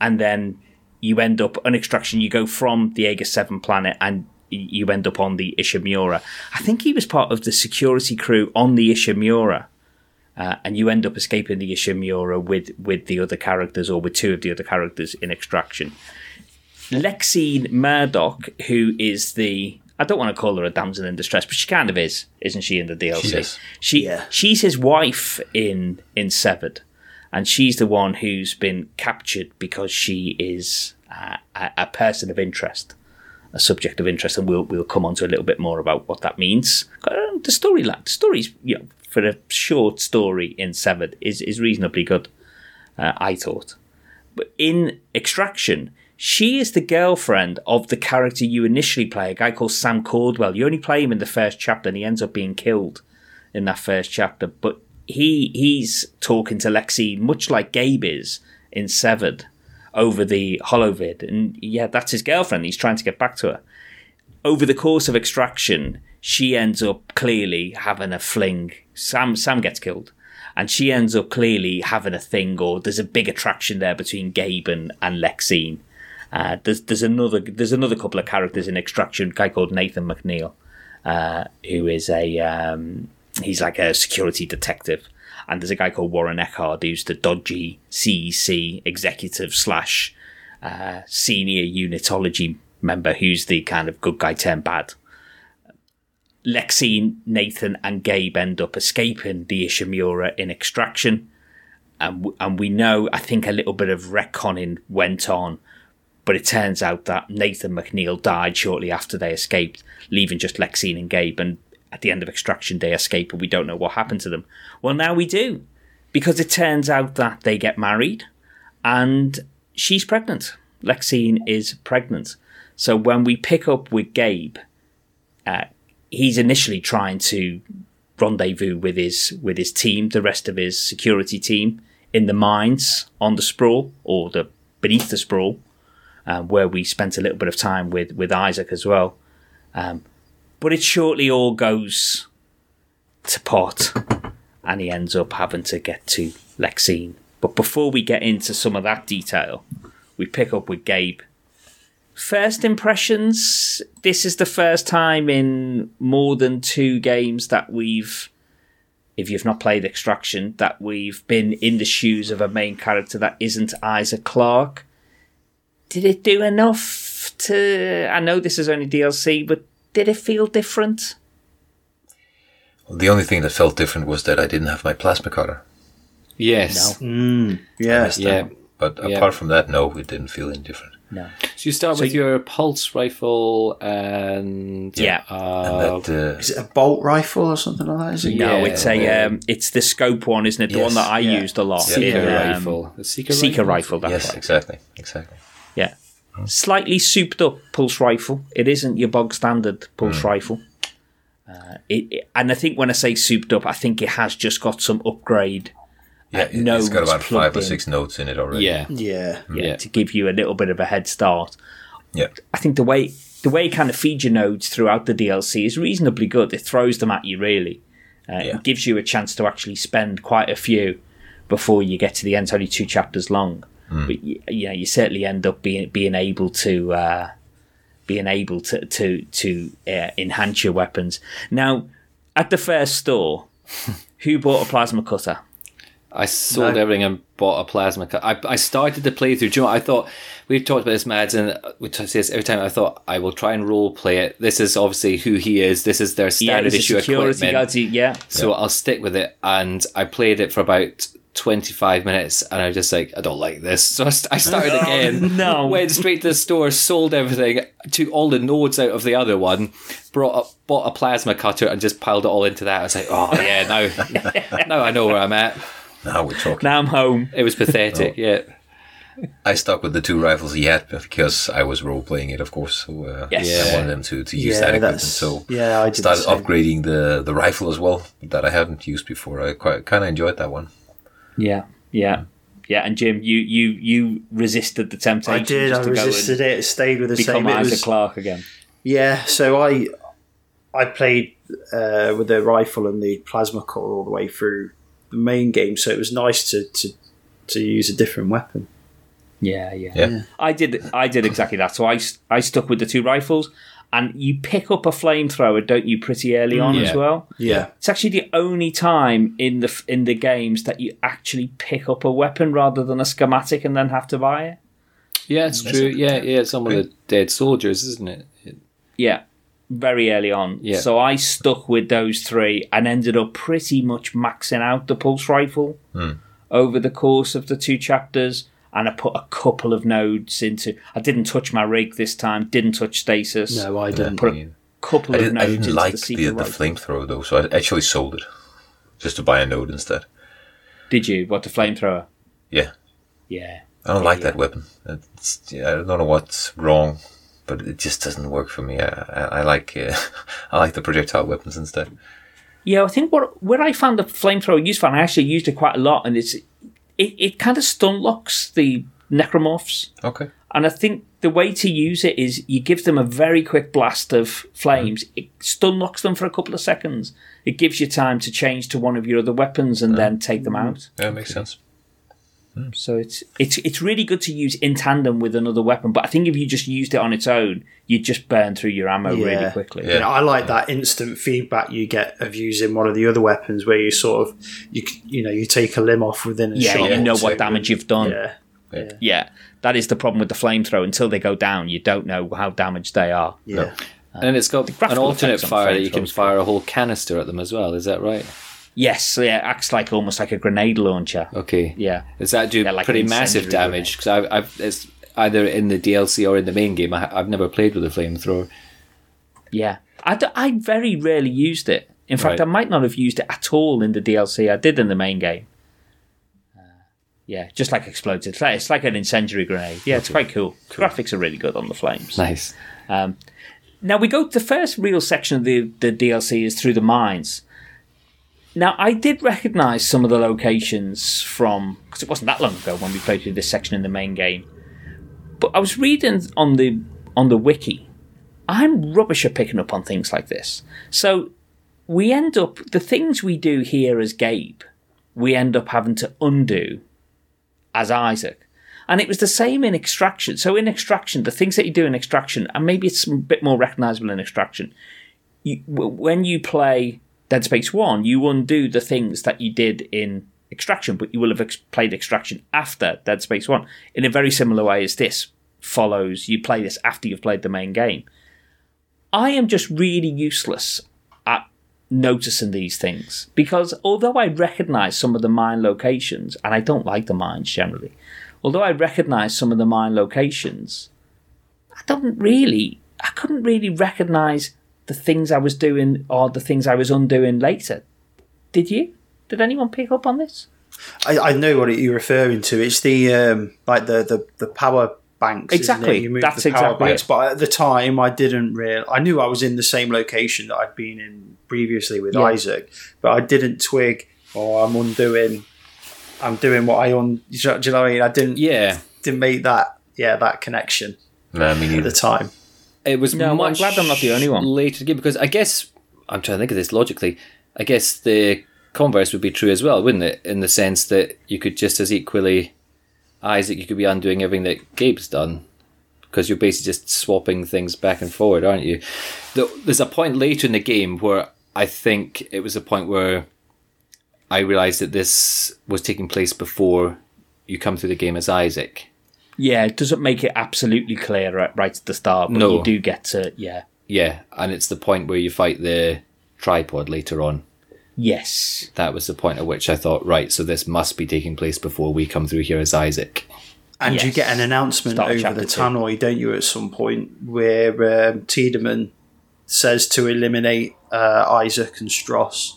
and then you end up on Extraction, you go from the Aegis 7 planet and you end up on the Ishimura. I think he was part of the security crew on the Ishimura uh, and you end up escaping the Ishimura with with the other characters or with two of the other characters in Extraction. Lexine Murdock, who is the I don't want to call her a damsel in distress, but she kind of is, isn't she? In the DLC, She is. She Yeah. she's his wife in in Severed, and she's the one who's been captured because she is uh, a, a person of interest, a subject of interest, and we'll we'll come on to a little bit more about what that means. Uh, The story, the story's you know for a short story in Severed is is reasonably good. Uh, I thought, but in Extraction. She is the girlfriend of the character you initially play, a guy called Sam Caldwell. You only play him in the first chapter, and he ends up being killed in that first chapter. But he he's talking to Lexi much like Gabe is in Severed, over the Holovid, and yeah, that's his girlfriend. He's trying to get back to her. Over the course of Extraction, she ends up clearly having a fling. Sam Sam gets killed, and she ends up clearly having a thing, or there's a big attraction there between Gabe and, and Lexine. Uh, there's there's another there's another couple of characters in Extraction, a guy called Nathan McNeil, uh, who is a um, he's like a security detective, and there's a guy called Warren Eckhardt who's the dodgy CEC executive slash uh, senior unitology member, who's the kind of good guy turned bad. Lexine, Nathan, and Gabe end up escaping the Ishimura in Extraction, and and we know I think a little bit of retconning went on but it turns out that Nathan McNeil died shortly after they escaped, leaving just Lexine and Gabe. And at the end of Extraction, they escape, and we don't know what happened to them. Well, now we do, because it turns out that they get married, and she's pregnant. Lexine is pregnant. So when we pick up with Gabe, uh, he's initially trying to rendezvous with his with his team, the rest of his security team, in the mines on the sprawl or the beneath the sprawl um, where we spent a little bit of time with with Isaac as well. Um, but it shortly all goes to pot, and he ends up having to get to Lexine. But before we get into some of that detail, we pick up with Gabe. First impressions. This is the first time in more than two games that we've, if you've not played Extraction, that we've been in the shoes of a main character that isn't Isaac Clarke did it do enough to? I know this is only DLC, but did it feel different? Well, the only thing that felt different was that I didn't have my plasma cutter. Yes. Mm, yeah. Missed Yeah. that. But Yeah. apart from that, no, it didn't feel any different. No. So you start So with you- your pulse rifle and Yeah. uh, and that, uh, Is it a bolt rifle or something like that? Is it? No, Yeah, it's a yeah. um, it's the scope one, isn't it? The Yes. one that I Yeah. used a lot. seeker in, um, rifle. The seeker, Seeker rifle. rifle. That's yes, right. exactly, exactly. Yeah. Slightly souped up pulse rifle. It isn't your bog standard pulse rifle. Uh, it, it- and I think when I say souped up, I think it has just got some upgrade. Yeah, it, nodes it's got about five plugged or in. six notes in it already. Yeah. Yeah. yeah, Yeah. to give you a little bit of a head start. yeah. I think the way the way it kind of feeds your nodes throughout the DLC is reasonably good. It throws them at you really. Uh, Yeah. It gives you a chance to actually spend quite a few before you get to the end. It's only two chapters long, but you, you know you certainly end up being being able to uh, being able to to to uh, enhance your weapons. Now, at the first store, who bought a plasma cutter? I sold No. everything and bought a plasma cut. I, I started the playthrough. Do you know what I thought? We've talked about this, Mads, and we about this every time. I thought I will try and role play it. This is obviously who he is. This is their Yeah, standard a issue equipment. Yeah, So I'll stick with it. And I played it for about 25 minutes and I was just like, I don't like this. So I, st- I started again. no. Went straight to the store, sold everything, took all the nodes out of the other one, brought up, bought a plasma cutter and just piled it all into that. I was like, oh yeah, now, now I know where I'm at. Now we're talking. now I'm home. It was pathetic. Yeah. I stuck with the two rifles he had because I was role playing it, of course. So uh, Yes. I wanted them to, to use Yeah, that equipment. that's So yeah. I did started the upgrading the the rifle as well that I hadn't used before. I quite kind of enjoyed that one. Yeah, yeah, yeah. And Jim, you you you resisted the temptation. I did. just I to go resisted it. It stayed with the Become same. It Isaac was, Clarke again. yeah. So I I played uh, with the rifle and the plasma core all the way through the main game. So it was nice to to, to use a different weapon. Yeah, yeah, Yeah. I did. I did exactly that. So I I stuck with the two rifles, and you pick up a flamethrower, don't you? Pretty early mm, on as well. Yeah. It's actually the only time in the in the games that you actually pick up a weapon rather than a schematic and then have to buy it. Yeah, it's mm, true. Yeah, yeah. It's some of the dead soldiers, isn't it? Yeah, very early on. Yeah. So I stuck with those three and ended up pretty much maxing out the pulse rifle hmm. over the course of the two chapters. And I put a couple of nodes into. I didn't touch my rig this time. Didn't touch stasis. No, I didn't. Put a couple I of nodes I didn't into like the the, the flamethrower though, so I actually sold it just to buy a node instead. Did you? What the flamethrower? Yeah, Yeah. I don't like that weapon. It's, yeah, I don't know what's wrong, but it just doesn't work for me. I, I, I like uh, I like the projectile weapons instead. Yeah, I think what where I found the flamethrower useful, and I actually used it quite a lot, and it's it, it kind of stun locks the necromorphs. Okay. And I think the way to use it is you give them a very quick blast of flames. It stun locks them for a couple of seconds. It gives you time to change to one of your other weapons and then take them out. Yeah, makes sense. Hmm. So it's it's it's really good to use in tandem with another weapon. But I think if you just used it on its own, you'd just burn through your ammo really quickly. Yeah. You know, I like that instant feedback you get of using one of the other weapons, where you sort of you you know you take a limb off within a Yeah, shot. you know what damage you've done. Yeah, Yeah, that is the problem with the flamethrower. Until they go down, you don't know how damaged they are. yeah. and it's got an alternate fire that you can fire a whole canister at them as well. Is that right? Yes, yeah, it acts like almost like a grenade launcher. Okay. Yeah, Does that do Yeah, like pretty massive damage? Because I've, I've it's either in the DLC or in the main game. I, I've never played with a flamethrower. yeah. I, d- I very rarely used it. In fact, Right. I might not have used it at all in the DLC. I did in the main game. Uh, yeah, just like explodes. It's like, it's like an incendiary grenade. Yeah, it's quite cool. Graphics are really good on the flames. Nice. Now we go. to The first real section of the the DLC is through the mines. Now I did recognise some of the locations from because it wasn't that long ago when we played through this section in the main game. But I was reading on the on the wiki. I'm rubbish at picking up on things like this. So we end up the things we do here as Gabe, we end up having to undo as Isaac. And it was the same in Extraction. So in Extraction, the things that you do in Extraction, and maybe it's a bit more recognizable in Extraction, you, when you play Dead Space 1, you undo the things that you did in Extraction, but you will have ex- played Extraction after Dead Space 1 in a very similar way as this follows. You play this after you've played the main game. I am just really useless at noticing these things because although I recognize some of the mine locations, and I don't like the mines generally, although I recognize some of the mine locations, I don't really, I couldn't really recognize the things I was doing or the things I was undoing later. Did you? Did anyone pick up on this? I, I know what you're referring to. It's the um, like the the, the power banks. isn't it? Exactly. You move That's the power exactly banks. it. But at the time, I didn't real. I knew I was in the same location that I'd been in previously with Yeah. Isaac, but I didn't twig. Or I'm undoing. I'm doing what I on. Do you know do you know what I mean? I didn't Yeah. didn't make that yeah that connection Nah, me at the time. It was No, I'm much glad I'm not the only one. later to game because I guess I'm trying to think of this logically. I guess the converse would be true as well, wouldn't it? In the sense that you could just as equally, Isaac, you could be undoing everything that Gabe's done because you're basically just swapping things back and forward, aren't you? There's a point later in the game where I think it was a point where I realised that this was taking place before you come through the game as Isaac. Yeah, it doesn't make it absolutely clear right, right at the start, but No. you do get to, yeah. Yeah, and it's the point where you fight the tripod later on. Yes. that was the point at which I thought, right, so this must be taking place before we come through here as Isaac. And you get an announcement Start over the two. tannoy, don't you, at some point, where um, Tiedemann says to eliminate uh, Isaac and Stross.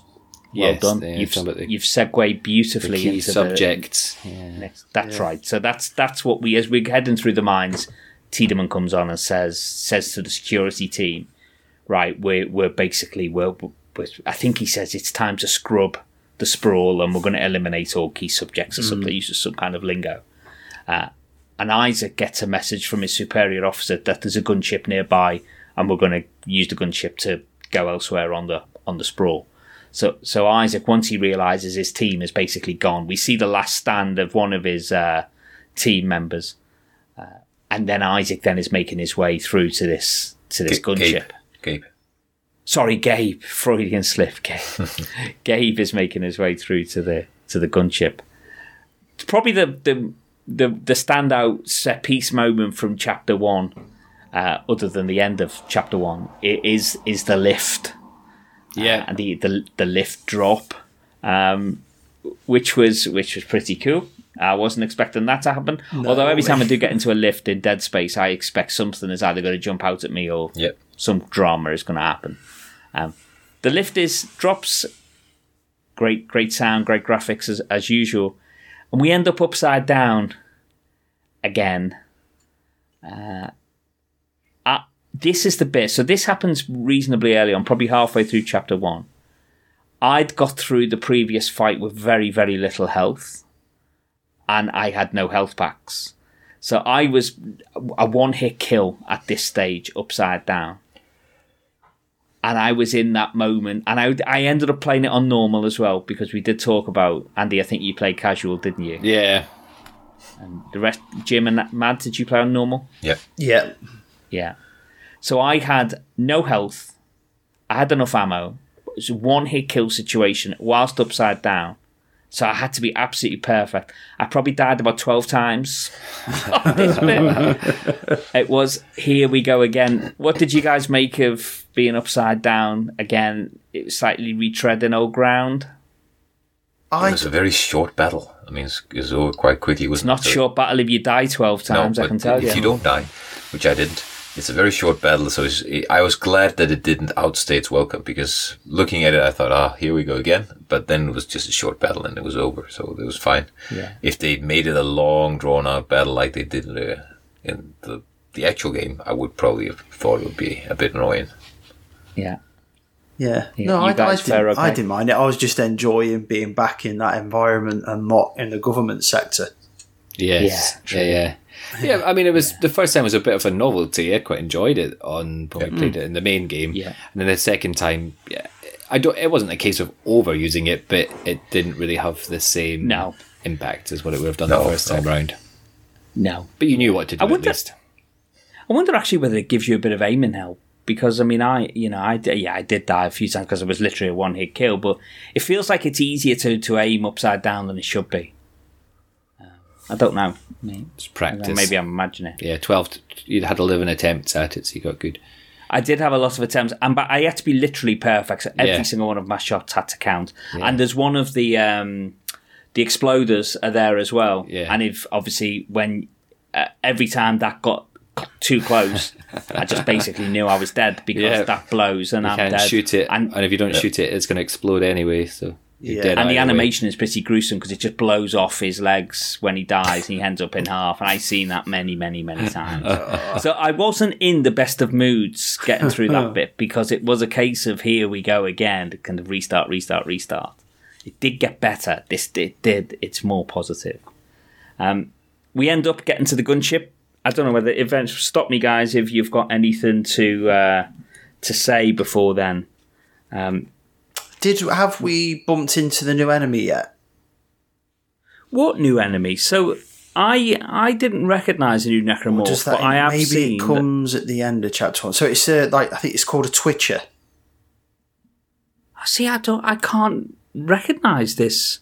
Well Yes, done. the- You've, talking about the- you've segued beautifully Key into subjects. Yeah. the next. That's right. So that's that's what we as we're heading through the mines. Tiedemann comes on and says says to the security team, right, we're we're basically we're, we're I think he says it's time to scrub the sprawl and we're going to eliminate all key subjects or something. He uses some kind of lingo. Uh, and Isaac gets a message from his superior officer that there's a gunship nearby, and we're going to use the gunship to go elsewhere on the on the sprawl. So, so Isaac, once he realizes his team is basically gone, we see the last stand of one of his uh, team members, uh, and then Isaac then is making his way through to this to this Ga- gunship. Gabe. Gabe. Sorry, Gabe. Freudian slip. Gabe. Gabe is making his way through to the to the gunship. It's probably the the the, the standout set piece moment from chapter one. uh, other than the end of chapter one, i- is is the lift Yeah. and the the, the lift drop, um, which was which was pretty cool. I wasn't expecting that to happen. Although every time I do get into a lift in Dead Space, I expect something is either going to jump out at me or Yep. some drama is going to happen. Um, the lift is drops, great great sound, great graphics as as usual, and we end up upside down again. Uh, uh, this is the bit. So this happens reasonably early on, probably halfway through chapter one. I'd got through the previous fight with very very little health, and I had no health packs. So I was a one hit kill at this stage, upside down. And I was in that moment, and I, I ended up playing it on normal as well because we did talk about Andy. I think you played casual, didn't you? Yeah. And the rest, Jim and Mad, did you play on normal? Yep. Yeah. Yeah. So I had no health. I had enough ammo. It was a one hit kill situation whilst upside down. So I had to be absolutely perfect. I probably died about 12 times. it was here we go again. What did you guys make of being upside down again? It was slightly retreading old ground. It was a very short battle. I mean, it's, over quite quickly. It's not short battle if you die 12 times, I can tell if you. you don't die, which I didn't, it's a very short battle. So it's, I was glad that it didn't outstay its welcome because looking at it, I thought, ah, here we go again. But then it was just a short battle and it was over. So it was fine. Yeah. If they made it a long, drawn out battle like they did uh, in the, the actual game, I would probably have thought it would be a bit annoying. Yeah. Yeah. Yeah, no, you I, I, guys didn't, okay? I didn't mind it. I was just enjoying being back in that environment and not in the government sector. Yes. Yeah, Yeah, yeah. Yeah, I mean, it was the first time was a bit of a novelty. I quite enjoyed it on when we played it in the main game. Yeah. and then the second time, yeah, I don't. It wasn't a case of overusing it, but it didn't really have the same No. impact as what it would have done No, the first time no. round. No. But you knew what to do I at wonder- least. I wonder actually whether it gives you a bit of aiming help because I mean I you know I d- yeah I did die a few times because it was literally a one hit kill, but it feels like it's easier to to aim upside down than it should be. I don't know. It's practice. maybe I'm imagining. yeah, twelve. t- You had eleven attempts at it, so you got good. I did have a lot of attempts, and but I had to be literally perfect. So every Yeah. single one of my shots had to count. And there's one of the um, the exploders are there as well. Yeah. And if obviously when uh, every time that got too close, I just basically knew I was dead because Yeah. that blows and You I'm can't dead. shoot it, and and, if you don't shoot it, it's going to explode anyway. So Yeah. and the animation is pretty gruesome because it just blows off his legs when he dies and he ends up in half. And I've seen that many, many, many times. so I wasn't in the best of moods getting through that bit because it was a case of here we go again, kind of restart, restart, restart. It did get better. This it did. It's more positive. Um, we end up getting to the gunship. I don't know whether events stop me, guys. If you've got anything to uh, to say before then. Um, Did have we bumped into the new enemy yet? What new enemy? So I I didn't recognise a new necromorph, Does that but I have maybe seen. it comes at the end of chapter one? So it's uh, like I think it's called a twitcher. I see, I don't. I can't recognise this.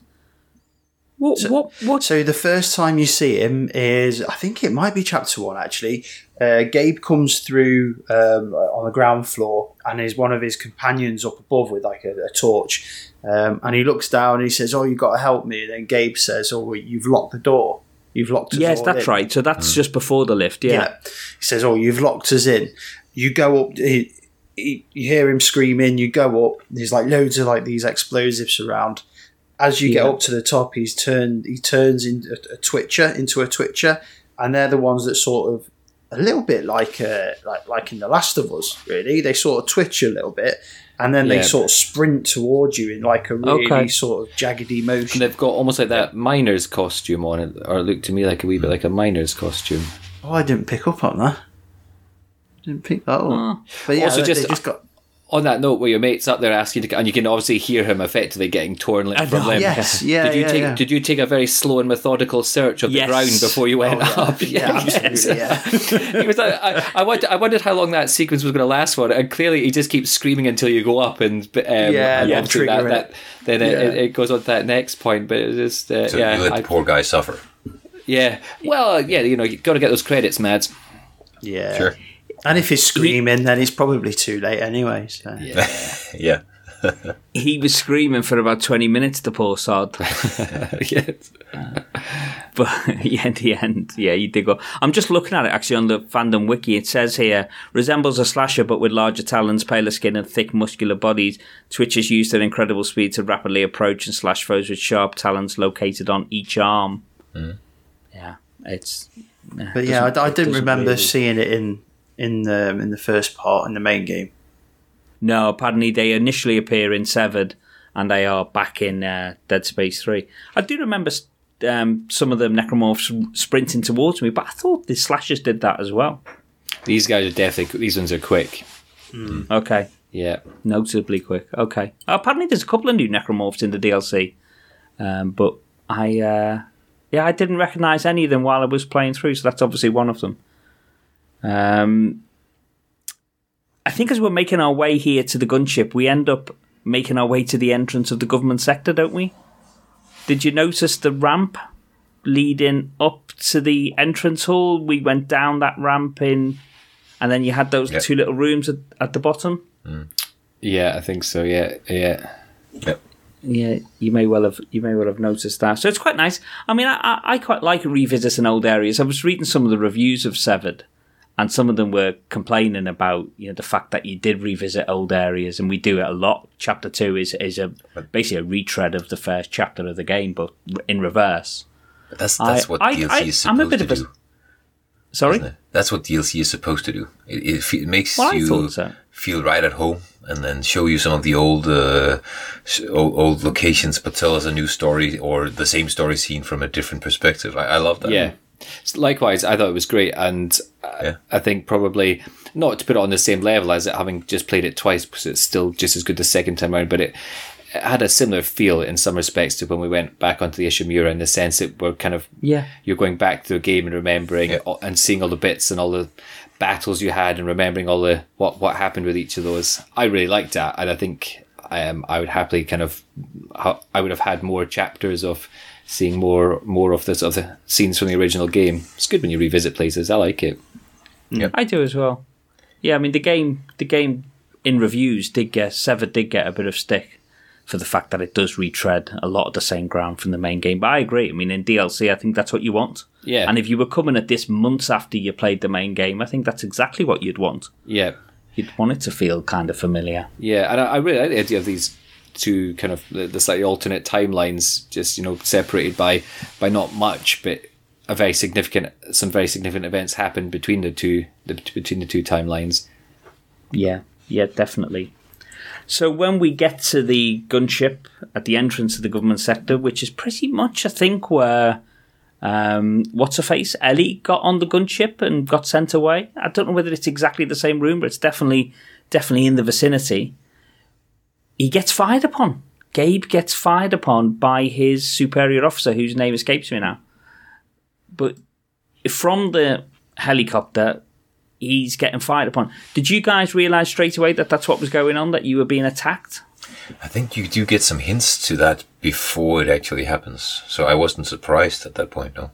What? what? What? So the first time you see him is, I think it might be chapter one actually. Uh, Gabe comes through um, on the ground floor, and is one of his companions up above with like a, a torch, um, and he looks down and he says, "Oh, you got to help me." And then Gabe says, "Oh, you've locked the door. You've locked us yes, all that's in." right. So that's just before the lift. Yeah. Yeah. He says, "Oh, you've locked us in." You go up. He, he, you hear him screaming. You go up. There's like loads of like these explosives around. As you get up to the top, he's turned. He turns into a, a twitcher into a twitcher, and they're the ones that sort of a little bit like uh, like like in The Last of Us. Really, they sort of twitch a little bit, and then they sort of sprint towards you in like a really Okay. sort of jaggedy motion. And they've got almost like that miner's costume on it, or it looked to me like a wee bit like a miner's costume. Oh, I didn't pick up on that. Didn't pick that up. Oh. But yeah, Also they, just- they just got On that note, where your mate's up there asking to, and you can obviously hear him effectively getting torn limb from know, limb. yes, yeah, Did you yeah, take yeah. Did you take a very slow and methodical search of Yes. the ground before you went Oh, yeah. up? Yeah, absolutely, yeah. was like, I, I, wondered, I wondered how long that sequence was going to last for, and clearly he just keeps screaming until you go up, and um, Yeah, and yeah, that, trigger that, then it, Yeah. it, it goes on to that next point. But it's just uh, So yeah, you let I- the poor guy suffer. yeah. Well, yeah, you know, you got to get those credits, Mads. Yeah. Sure. And if he's screaming, then it's probably too late anyway. So. Yeah. Yeah. He was screaming for about 20 minutes, the poor sod. yes. But yeah, in the end, yeah, you did go. I'm just looking at it actually on the fandom wiki. It says here resembles a slasher but with larger talons, paler skin, and thick muscular bodies. Twitches used at incredible speed to rapidly approach and slash foes with sharp talons located on each arm. Hmm. Yeah, it's. But yeah, I, I didn't doesn't remember really- seeing it in in the in the first part in the main game. No, apparently they initially appear in Severed, and they are back in uh, Dead Space Three. I do remember um, some of the necromorphs sprinting towards me, but I thought the slashers did that as well. These guys are definitely. These ones are quick. Okay, Yeah. Notably quick. Okay, apparently there's a couple of new necromorphs in the DLC, um, but I uh, yeah I didn't recognise any of them while I was playing through, so that's obviously one of them. Um, I think as we're making our way here to the gunship, we end up making our way to the entrance of the government sector, don't we? Did you notice the ramp leading up to the entrance hall? We went down that ramp in, and then you had those Yep. two little rooms at, at the bottom. Yeah, I think so. Yeah. Yeah. Yep. Yeah, you may well have you may well have noticed that. So it's quite nice. I mean, I, I, I quite like revisiting old areas. I was reading some of the reviews of Severed, and some of them were complaining about you know the fact that you did revisit old areas, and we do it a lot. Chapter two is is a basically a retread of the first chapter of the game, but in reverse. But that's that's I- what I- DLC I- is I'm a supposed bit to of a- do. Sorry, it? That's what DLC is supposed to do. It, it, it makes Well, you so. feel right at home, and then show you some of the old, uh, old, old locations, but tell us a new story or the same story seen from a different perspective. I, I love that. Yeah. Likewise, I thought it was great, and uh, Yeah. I think probably not to put it on the same level as it having just played it twice because it's still just as good the second time around, but it, it had a similar feel in some respects to when we went back onto the Ishimura in the sense that we're kind of Yeah. you're going back to the game and remembering Yeah. and seeing all the bits and all the battles you had and remembering all the what what happened with each of those. I really liked that, and I think um, I would happily kind of I would have had more chapters of seeing more more of the of the scenes from the original game. It's good when you revisit places. I like it. I do as well. Yeah, I mean the game the game in reviews did get Severed did get a bit of stick for the fact that it does retread a lot of the same ground from the main game. But I agree. I mean in DLC I think that's what you want. Yeah. And if you were coming at this months after you played the main game, I think that's exactly what you'd want. Yeah, You'd want it to feel kind of familiar. yeah, and I, I really like the idea of these two kind of the, the slightly alternate timelines, just you know separated by by not much, but a very significant some very significant events happen between the two the, between the two timelines. Yeah, yeah, definitely. So when we get to the gunship at the entrance of the government sector, which is pretty much, I think, where um, what's her face Ellie got on the gunship and got sent away. I don't know whether it's exactly the same room, but it's definitely definitely in the vicinity. He gets fired upon. Gabe gets fired upon by his superior officer, whose name escapes me now. But from the helicopter, he's getting fired upon. Did you guys realise straight away that that's what was going on? That you were being attacked? I think you do get some hints to that before it actually happens. So I wasn't surprised at that point. No.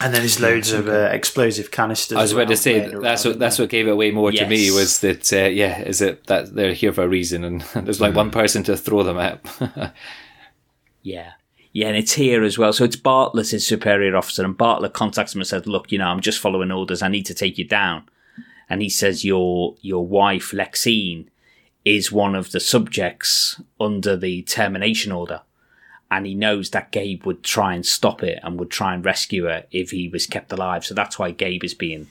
And then there's loads of uh, explosive canisters. I was about to say that's what that's what gave it away more to me was that uh, yeah is it that they're here for a reason and there's like one person to throw them at. Yeah. Yeah, and it's here as well. So it's Bartlett, his superior officer, and Bartlett contacts him and says, Look, you know, I'm just following orders. I need to take you down. And he says, Your your wife, Lexine, is one of the subjects under the termination order. And he knows that Gabe would try and stop it and would try and rescue her if he was kept alive. So that's why Gabe is being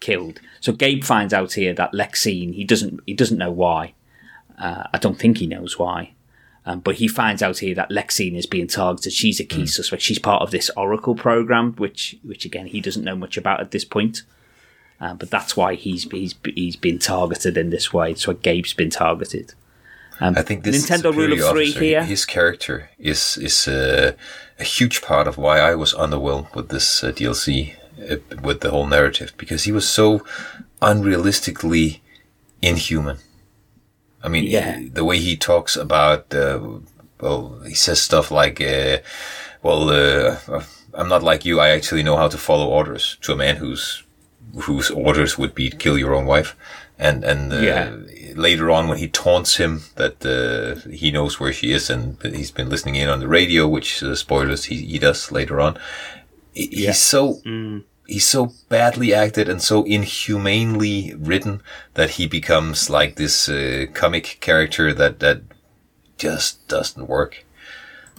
killed. So Gabe finds out here that Lexine, he doesn't he doesn't know why. Uh, I don't think he knows why. Um, but he finds out here that Lexine is being targeted. She's a key suspect. She's part of this Oracle program, which, which again, he doesn't know much about at this point. Uh, but that's why he's he's he's been targeted in this way. So Gabe's been targeted. Um, I think this Nintendo Rule of Three officer, here. His character is is uh, a huge part of why I was underwhelmed with this uh, DLC, uh, with the whole narrative, because he was so unrealistically inhuman. I mean, Yeah. the way he talks about, uh, well, he says stuff like, uh, "Well, uh, I'm not like you. I actually know how to follow orders." To a man who's whose orders would be to kill your own wife. And and uh, Yeah. Later on, when he taunts him that uh, he knows where she is and he's been listening in on the radio, which uh, spoilers he, he does later on. he- He's so he's so badly acted and so inhumanely written that he becomes like this uh, comic character that that just doesn't work.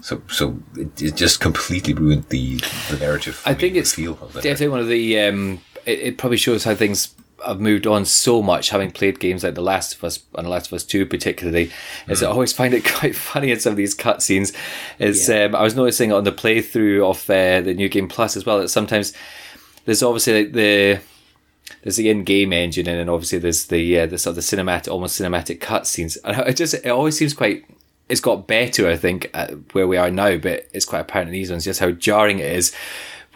So so it, it just completely ruined the the narrative. I think it's feel of the definitely one of the. Um, it, it probably shows how things have moved on so much, having played games like The Last of Us and The Last of Us Two, particularly. Is I always find it quite funny in some of these cutscenes. Is um, I was noticing on the playthrough of uh, the new game plus as well that sometimes there's obviously like the there's the in-game engine and then obviously there's the uh, the sort of the cinematic almost cinematic cutscenes and it just it always seems quite it's got better I think where we are now but it's quite apparent in these ones just how jarring it is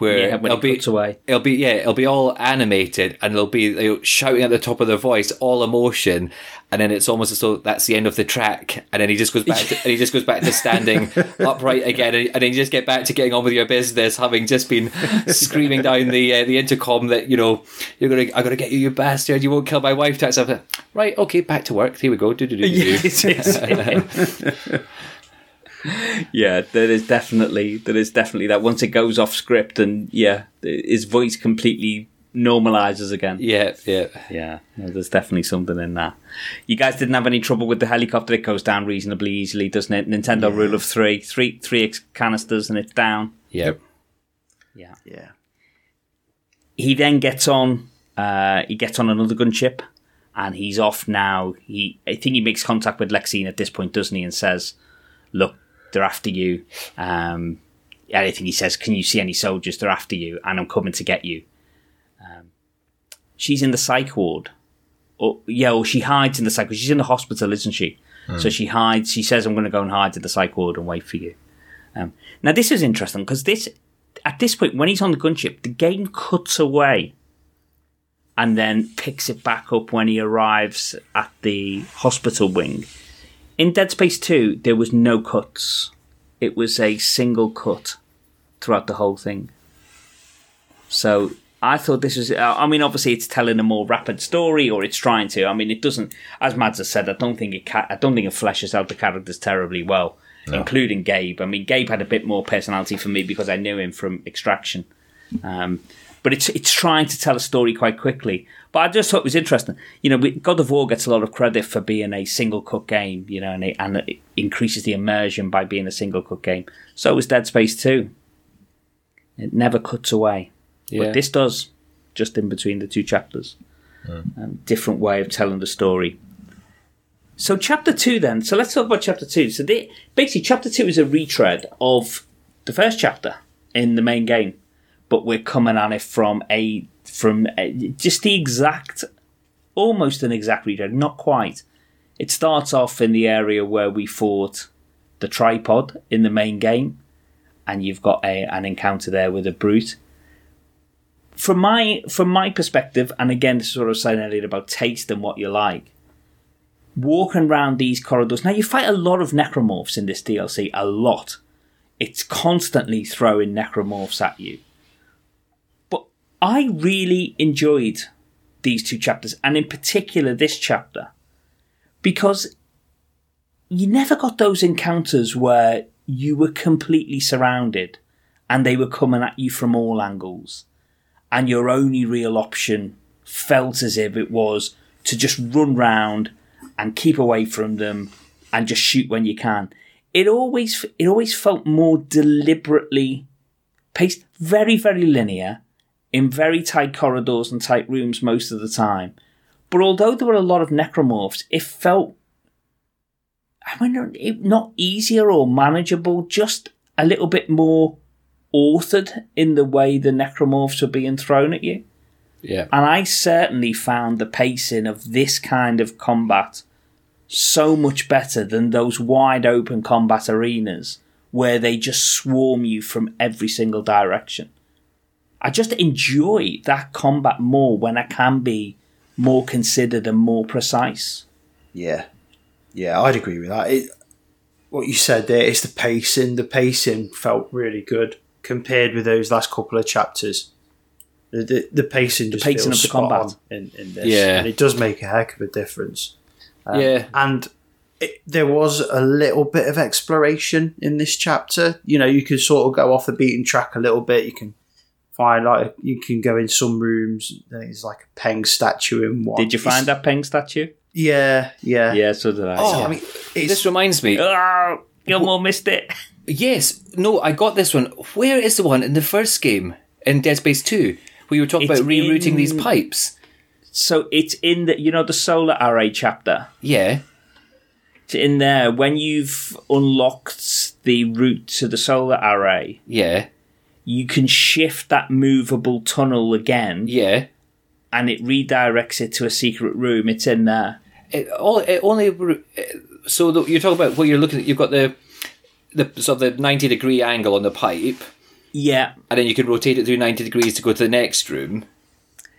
where Yeah, it'll it be away. it'll be yeah it'll be all animated and it'll be you know, shouting at the top of their voice all emotion and then it's almost as though that's the end of the track and then he just goes back to, and he just goes back to standing upright again and, and then you just get back to getting on with your business having just been screaming down the uh, the intercom that you know you're gonna I gotta get you you bastard you won't kill my wife type stuff. Right okay back to work here we go do do do do yeah, there is definitely there is definitely that. Once it goes off script, and yeah, his voice completely normalizes again. yeah yeah Yeah, yeah, there's definitely something in that. You guys didn't have any trouble with the helicopter; it goes down reasonably easily, doesn't it? Nintendo rule of three, three, three ex- canisters, and it's down. yeah Yeah. Yeah. He then gets on. Uh, he gets on another gunship, and he's off now. He, I think, he makes contact with Lexine at this point, doesn't he? And says, "Look, they're after you." Um, I think he says, "Can you see any soldiers? They're after you, and I'm coming to get you." Um, she's in the psych ward. Or, yeah, or she hides in the psych ward. She's in the hospital, isn't she? So she hides. She says, "I'm going to go and hide in the psych ward and wait for you." Um, now this is interesting because this, at this point, when he's on the gunship, the game cuts away, and then picks it back up when he arrives at the hospital wing. In Dead Space Two, there was no cuts. It was a single cut throughout the whole thing. So I thought this was. I mean, obviously, it's telling a more rapid story, or it's trying to. I mean, it doesn't. As Mads has said, I don't think it. Ca- I don't think it fleshes out the characters terribly well, including Gabe. I mean, Gabe had a bit more personality for me because I knew him from Extraction. Um, but it's it's trying to tell a story quite quickly. But I just thought it was interesting. You know, God of War gets a lot of credit for being a single cut game. You know, and it, and it increases the immersion by being a single cut game. So was Dead Space Two. It never cuts away. yeah But this does, just in between the two chapters. Um, different way of telling the story. So, chapter two, then. So, let's talk about chapter two. So, the, basically, chapter two is a retread of the first chapter in the main game, but we're coming at it from a from a, just the exact, almost an exact retread, not quite. It starts off in the area where we fought the tripod in the main game, and you've got a, an encounter there with a brute from my from my perspective, and again, this is what I was saying earlier about taste and what you like. Walking around these corridors. Now you fight a lot of necromorphs in this DLC. A lot. It's constantly throwing necromorphs at you. I really enjoyed these two chapters, and in particular this chapter, because you never got those encounters where you were completely surrounded and they were coming at you from all angles and your only real option felt as if it was to just run round and keep away from them and just shoot when you can. It always it always felt more deliberately paced, very very linear, in very tight corridors and tight rooms most of the time. But although there were a lot of necromorphs, it felt I mean, it, not easier or manageable, just a little bit more authored in the way the necromorphs were being thrown at you. yeah And I certainly found the pacing of this kind of combat so much better than those wide open combat arenas where they just swarm you from every single direction. I just enjoy that combat more when I can be more considered and more precise. Yeah, yeah, I'd agree with that. It, what you said there is the pacing. The pacing felt really good compared with those last couple of chapters. The, the, the pacing just pacing feels of the spot combat. on in, in this, Yeah. and it does make a heck of a difference. Um, Yeah. and it, there was a little bit of exploration in this chapter. You know, you can sort of go off the beaten track a little bit. You can find like you can go in some rooms. There's like a Peng statue in one. Did you find that Peng statue? Yeah, yeah. Yeah, so did I. Oh, I mean, this reminds me. Oh, you Gilmore missed it. Yes, no, I got this one. Where is the one in the first game in Dead Space Two where you were talking It's about rerouting in- these pipes? So it's in the you know the solar array chapter. Yeah, It's in there when you've unlocked the route to the solar array. yeah, You can shift that movable tunnel again, yeah. and it redirects it to a secret room. It's in there. It, all, it only so the, you're talking about what you're looking at. You've got the the sort of the ninety degree angle on the pipe, Yeah, and then you can rotate it through ninety degrees to go to the next room.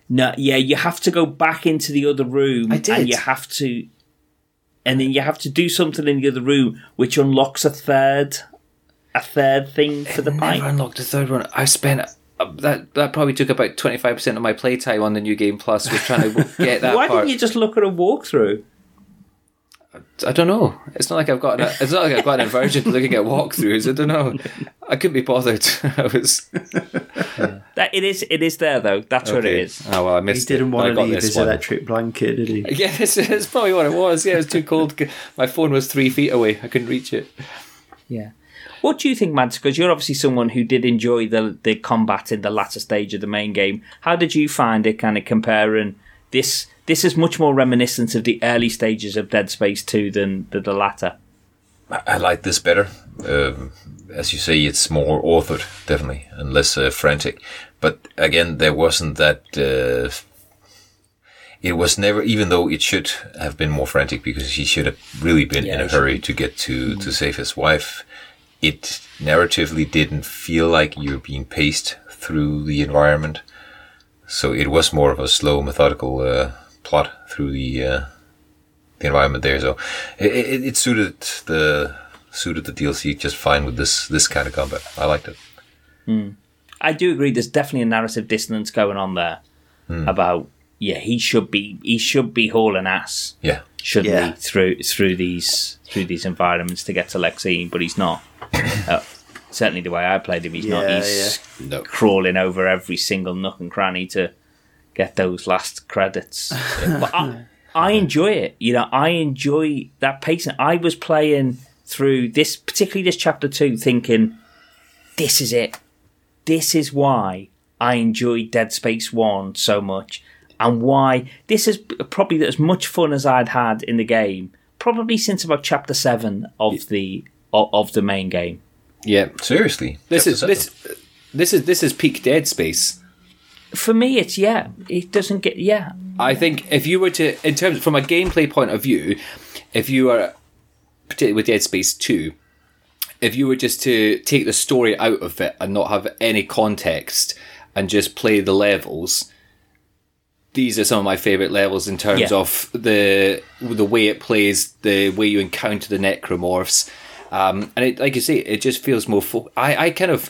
no, yeah. You have to go back into the other room, I did. and you have to, and then you have to do something in the other room, which unlocks a third, a third thing for the Never pipe. unlocked a third one. I spent. uh, That that probably took about twenty five percent of my playtime on the new game plus was trying to get that Why part. didn't you just look at a walkthrough? I don't know. It's not like I've got. A, it's not like I've got an aversion to looking at walkthroughs. I don't know. I couldn't be bothered. I was. That it is. It is there though. That's what it is. Oh well, I missed. He didn't it, want to leave his one. electric blanket, did he? Yeah, it's, it's probably what it was. Yeah, it was too cold. My phone was three feet away. I couldn't reach it. Yeah. What do you think, Mads? Because you're obviously someone who did enjoy the the combat in the latter stage of the main game. How did you find it? Kind of comparing this. This is much more reminiscent of the early stages of Dead Space Two than the, the latter. I, I like this better. Um, as you say, it's more authored, definitely, and less uh, frantic. But again, there wasn't that. Uh, it was never, even though it should have been more frantic because he should have really been in a hurry to get to to save his wife. It narratively didn't feel like you're being paced through the environment, so it was more of a slow, methodical uh, plot through the uh, the environment there. So it, it, it suited the suited the DLC just fine with this this kind of combat. I liked it. I do agree. There's definitely a narrative dissonance going on there about yeah he should be he should be hauling ass Yeah, shouldn't Yeah. he through through these through these environments to get to Lexine, but he's not. uh, certainly the way I played him, he's not. Yeah, He's No. crawling over every single nook and cranny to get those last credits. but I, I enjoy it. You know, I enjoy that pacing. I was playing through this, particularly this chapter two, thinking, "This is it. This is why I enjoyed Dead Space One so much." And why this is probably as much fun as I'd had in the game, probably since about chapter seven of the of, of the main game. Yeah, seriously. this Chapter is seven. this. This is this is peak Dead Space. For me, it's yeah. It doesn't get yeah. I think if you were to, in terms from a gameplay point of view, if you are particularly with Dead Space Two, if you were just to take the story out of it and not have any context and just play the levels, these are some of my favorite levels in terms Yeah. of the the way it plays, the way you encounter the necromorphs, um, and it, like you say, it just feels more. Fo- I I kind of,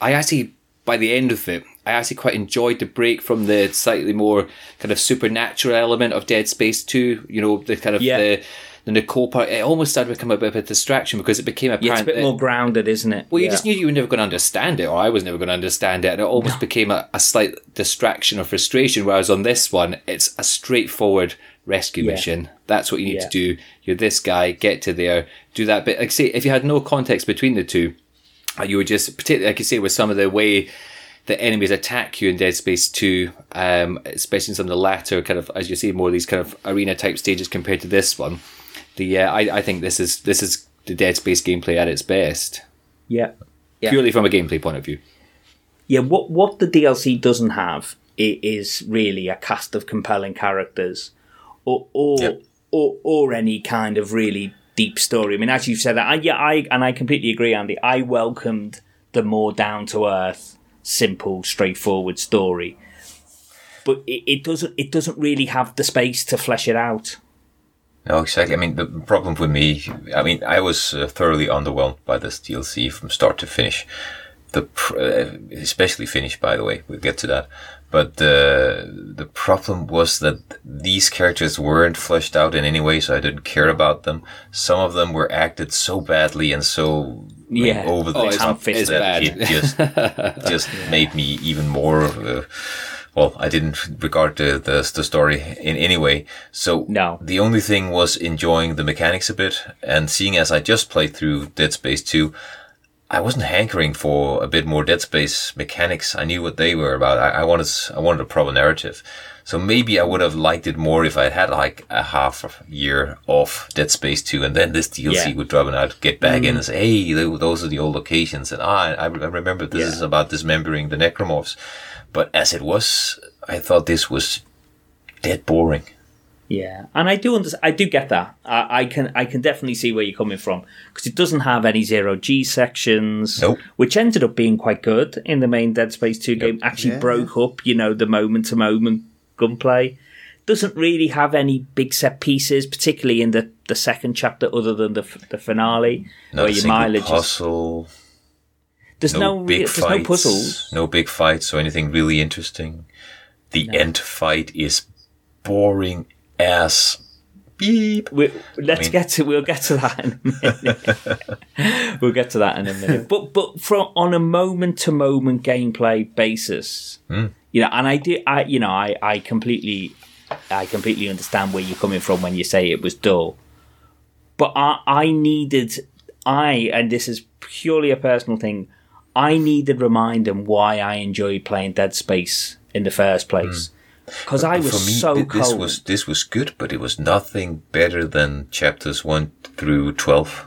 I actually by the end of it, I actually quite enjoyed the break from the slightly more kind of supernatural element of Dead Space Two. You know, the kind of Yeah. the the Nicole part. It almost started to become a bit of a distraction because it became apparent. Yeah, it's a bit that- more grounded, isn't it? well, you Yeah. just knew you were never going to understand it, or I was never going to understand it, and it almost became a, a slight distraction or frustration. Whereas on this one, it's a straightforward rescue Yeah. mission. That's what you need to do. You're this guy, get to there, do that bit. Like, say, if you had no context between the two, uh, you would just, particularly, like you say, with some of the way the enemies attack you in Dead Space 2, um, especially in some of the latter kind of, as you see, more of these kind of arena type stages compared to this one. The uh, I, I think this is this is the Dead Space gameplay at its best yeah. Yeah. purely from a gameplay point of view. Yeah, what what the DLC doesn't have i- is really a cast of compelling characters, or or Yep. or, or any kind of really deep story. I mean, as you've said, I yeah, I and I completely agree, Andy. I welcomed the more down to earth, simple, straightforward story, but it, it doesn't it doesn't really have the space to flesh it out. No, exactly. I mean, the problem with me, I mean, I was uh, thoroughly underwhelmed by this DLC from start to finish. the pr- uh, especially finish, by the way, we'll get to that. But the the problem was that these characters weren't fleshed out in any way, so I didn't care about them. Some of them were acted so badly and so Yeah. over the oh, top that bad. it just just made me even more. Uh, well, I didn't regard the, the the story in any way. So No. the only thing was enjoying the mechanics a bit, and seeing as I just played through Dead Space two. I wasn't hankering for a bit more Dead Space mechanics. I knew what they were about. I, I wanted, I wanted a proper narrative. So maybe I would have liked it more if I had like a half year off Dead Space 2 and then this DLC Yeah. would drop and I'd get back in and say, hey, those are the old locations. And ah, I, I remember this Yeah. is about dismembering the necromorphs. But as it was, I thought this was dead boring. Yeah, and I do understand. I do get that. I, I can. I can definitely see where you're coming from because it doesn't have any zero G sections, Nope. which ended up being quite good in the main Dead Space Two game. Actually, Yeah. broke up. You know, the moment to moment gunplay doesn't really have any big set pieces, particularly in the the second chapter, other than the the finale, Not where a your single mileage. Is, puzzle, there's no, no, big there's fights, no puzzles. no big fights or anything really interesting. The end fight is boring as beep. We, let's mean- get to. We'll get to that in a minute. we'll get to that in a minute. But but from on a moment to moment gameplay basis, hmm. you know, and I do. I you know, I I completely, I completely understand where you're coming from when you say it was dull. But I I needed I and this is purely a personal thing. I needed reminding why I enjoyed playing Dead Space in the first place. Hmm. Because I was me, so thi- this cold. was this was good, but it was nothing better than chapters one through twelve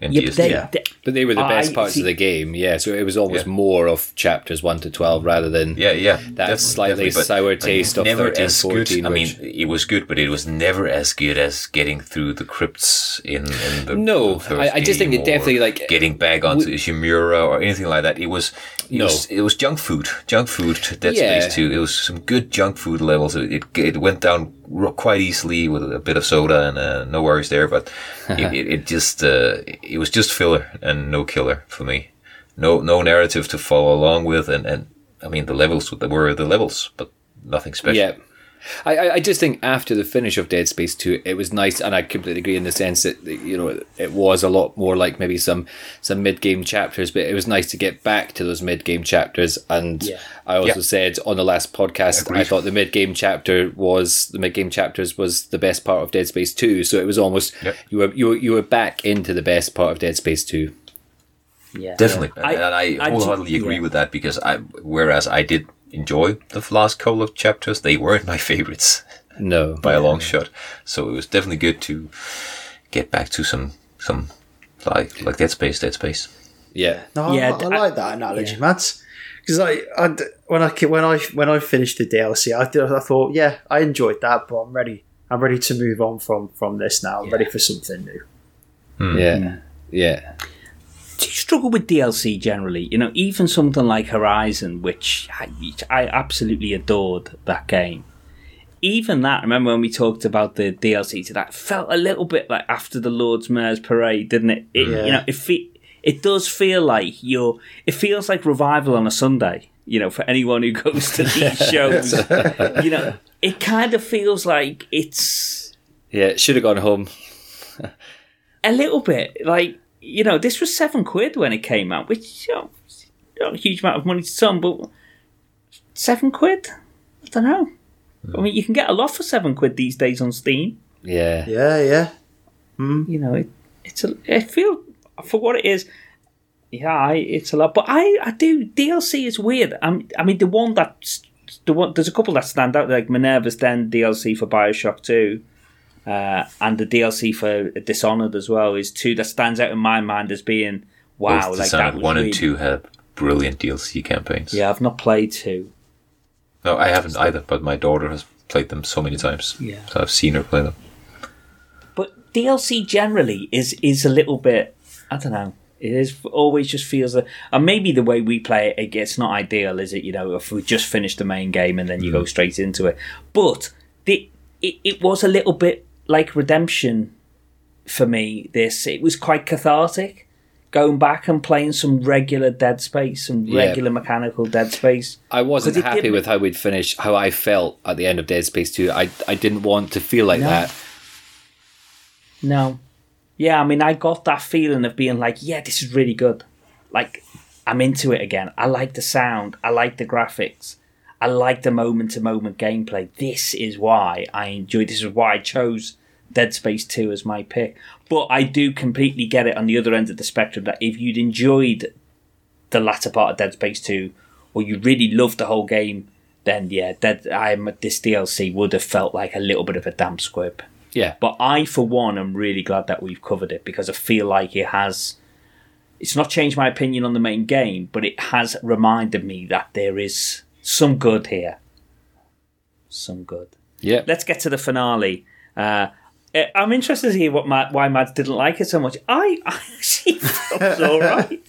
in yeah, but DST. they, Yeah. they- But they were the best I parts see- of the game, yeah. So it was almost Yeah. more of chapters one to twelve rather than Yeah, yeah. that definitely, slightly definitely, sour taste of never 13, as 14. Good. I mean, it was good, but it was never as good as getting through the crypts in, in the No, the first I- I just think it definitely, like, getting back onto Shimura or anything like that. It was, it No. was, it was junk food, junk food. Dead Yeah. Space Two. It was some good junk food levels. It it, it went down quite easily with a bit of soda and uh, no worries there. But it, it, it just uh, it was just filler and no killer for me. No no narrative to follow along with, and and I mean the levels were the levels, but nothing special. Yeah. I, I- I just think after the finish of Dead Space 2, it was nice, and I completely agree in the sense that, you know, it was a lot more like maybe some, some mid game chapters, but it was nice to get back to those mid game chapters. And Yeah. I also Yeah. said on the last podcast, I thought the mid game chapter was, the mid game chapters was the best part of Dead Space 2. So it was almost, Yep. you, were, you, were, you were back into the best part of Dead Space 2. yeah, Definitely, I- and I, I wholeheartedly do- agree yeah. with that because I, whereas I did enjoy the last couple of chapters, they weren't my favorites No. by a long shot. So it was definitely good to get back to some some like like Dead Space, Dead Space. yeah. No, Yeah, I, I I- like that analogy, Matt. Because I, I d- when I when I when I finished the DLC, I, did, I thought, yeah, I enjoyed that, but I'm ready. I'm ready to move on from from this now. I'm ready for something new. Yeah. Yeah. Do you struggle with DLC generally? You know, even something like Horizon, which I, I absolutely adored that game. Even that, remember when we talked about the DLC to that, felt a little bit like after the Lord's Mayor's Parade, didn't it? it Yeah. You know, it fe- it does feel like you're. It feels like revival on a Sunday. You know, for anyone who goes to these shows, you know, it kind of feels like it's Yeah. It should have gone home. a little bit like you know this was seven quid when it came out which you know, not a huge amount of money to some but seven quid? I don't know. I mean you can get a lot for seven quid these days on steam. Yeah. Yeah, yeah. Hmm. you know it, it's a i feel for what it is yeah I, it's a lot but i i do dlc is weird. I'm, i mean the one that's the one there's a couple that stand out like minerva's den dlc for bioshock 2 uh, and the DLC for Dishonored as well is two that stands out in my mind as being wow, Both like Dishonored that one really- and two had brilliant DLC campaigns. Yeah, I've not played two. No, I haven't either, but my daughter has played them so many times. Yeah. So I've seen her play them. But DLC generally is is a little bit. I don't know. It is always just feels that, and maybe the way we play it, it it's not ideal, is it? You know, if we just finish the main game and then you go straight into it. But the it, it was a little bit like redemption for me. This it was quite cathartic going back and playing some regular Dead Space, some Yeah. regular mechanical Dead Space. I wasn't happy with how we'd finished, how I felt at the end of Dead Space 2. I, I didn't want to feel like No. that. No. Yeah, I mean, I got that feeling of being like, yeah, this is really good. Like, I'm into it again. I like the sound. I like the graphics. I like the moment to moment gameplay. This is why I enjoy. This is why I chose Dead Space 2 as my pick. But I do completely get it on the other end of the spectrum that if you'd enjoyed the latter part of Dead Space 2 or you really loved the whole game, then yeah, Dead, I'm, this DLC would have felt like a little bit of a damp squib. Yeah. But I, for one, am really glad that we've covered it because I feel like it has. It's not changed my opinion on the main game, but it has reminded me that there is some good here. Some good. Yeah. Let's get to the finale. Uh, I'm interested to hear what why Matt didn't like it so much. I, I actually was all right.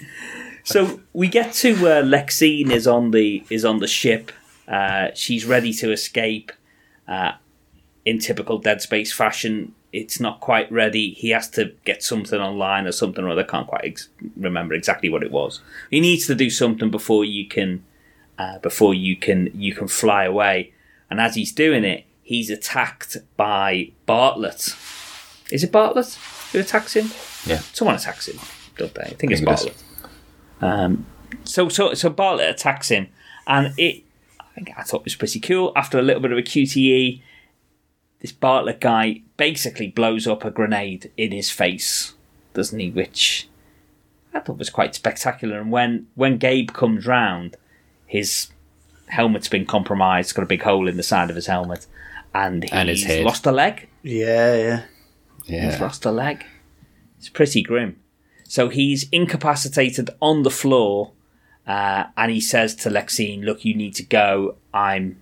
So we get to uh, Lexine is on the is on the ship. Uh, she's ready to escape. Uh, in typical Dead Space fashion, it's not quite ready. He has to get something online or something or other. Can't quite ex- remember exactly what it was. He needs to do something before you can uh, before you can you can fly away. And as he's doing it, he's attacked by Bartlett. Is it Bartlett who attacks him? Yeah. Someone attacks him, don't they? I think it's think it is. Bartlett. Um, so so so Bartlett attacks him, and it. I think I thought it was pretty cool. After a little bit of a QTE, this Bartlett guy basically blows up a grenade in his face, doesn't he? Which I thought was quite spectacular. And when when Gabe comes round, his helmet's been compromised. Got a big hole in the side of his helmet, and he's And his head. lost a leg. Yeah, yeah. yeah. He's lost a leg. It's pretty grim. So he's incapacitated on the floor, uh, and he says to Lexine, "Look, you need to go. I'm,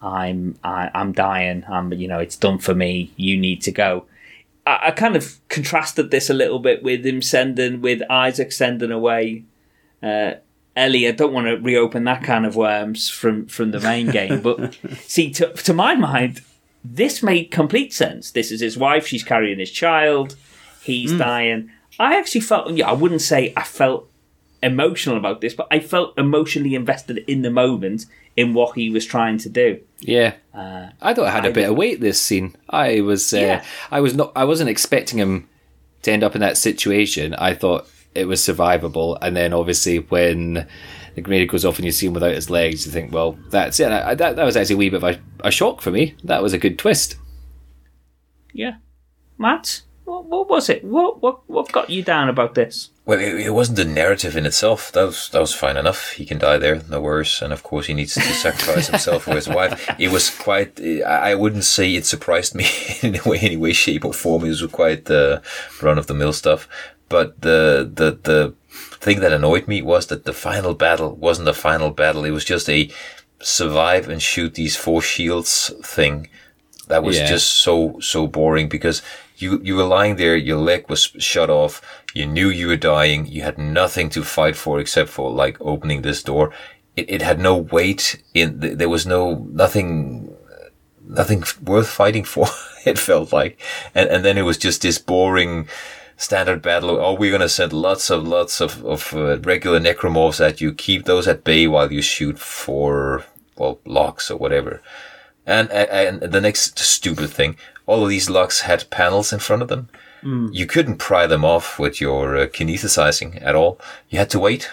I'm, I, I'm dying. I'm, you know, it's done for me. You need to go." I, I kind of contrasted this a little bit with him sending, with Isaac sending away uh, Ellie. I don't want to reopen that kind of worms from from the main game, but see, to to my mind, this made complete sense. This is his wife. She's carrying his child. He's dying. I actually felt, yeah, I wouldn't say I felt emotional about this, but I felt emotionally invested in the moment in what he was trying to do. Yeah. I thought it had a bit of weight. This scene, I was, uh, Yeah. I was not, I wasn't expecting him to end up in that situation. I thought it was survivable, and then obviously when the grenade goes off and you see him without his legs, you think, well, that's it. I, that that was actually a wee bit of a, a shock for me. That was a good twist. Yeah, Matt, what, what was it? What what what got you down about this? Well, it, it wasn't the narrative in itself. That was that was fine enough. He can die there, no worries. And of course, he needs to sacrifice himself for his wife. It was quite. I I wouldn't say it surprised me in any way, any way, shape, or form. It was quite uh, run of the mill stuff. But the the the thing that annoyed me was that the final battle wasn't a final battle. It was just a survive and shoot these four shields thing. That was Yeah. just so so boring because you you were lying there, your leg was shut off, you knew you were dying, you had nothing to fight for except for like opening this door. It, it had no weight in. th- There was no nothing nothing worth fighting for. it felt like, and and then it was just this boring standard battle. Oh, we're gonna send lots of lots of of uh, regular necromorphs at you. Keep those at bay while you shoot for well locks or whatever. And, and the next stupid thing, all of these locks had panels in front of them. You couldn't pry them off with your uh, at all. You had to wait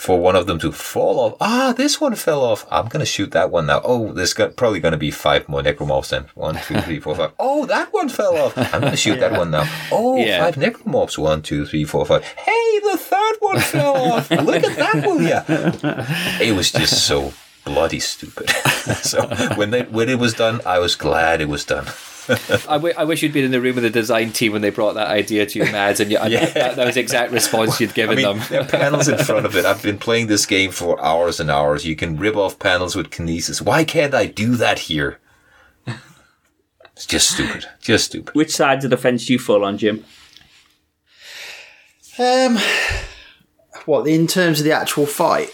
for one of them to fall off. Ah, this one fell off. I'm gonna shoot that one now. Oh, there's got, probably gonna be five more necromorphs then. One, two, three, four, five. Oh, that one fell off. I'm gonna shoot that one now. Oh, Yeah. five necromorphs. One, two, three, four, five. Hey, the third one fell off. Look at that one. Yeah. It was just so bloody stupid. so when they when it was done, I was glad it was done. I, w- I wish you'd been in the room with the design team when they brought that idea to you, Mads, and you, and Yeah. that, that was the exact response you'd I given mean, them. there are panels in front of it. I've been playing this game for hours and hours. You can rip off panels with kinesis. Why can't I do that here? It's just stupid. Just stupid. Which side of the fence do you fall on, Jim? Um, what in terms of the actual fight?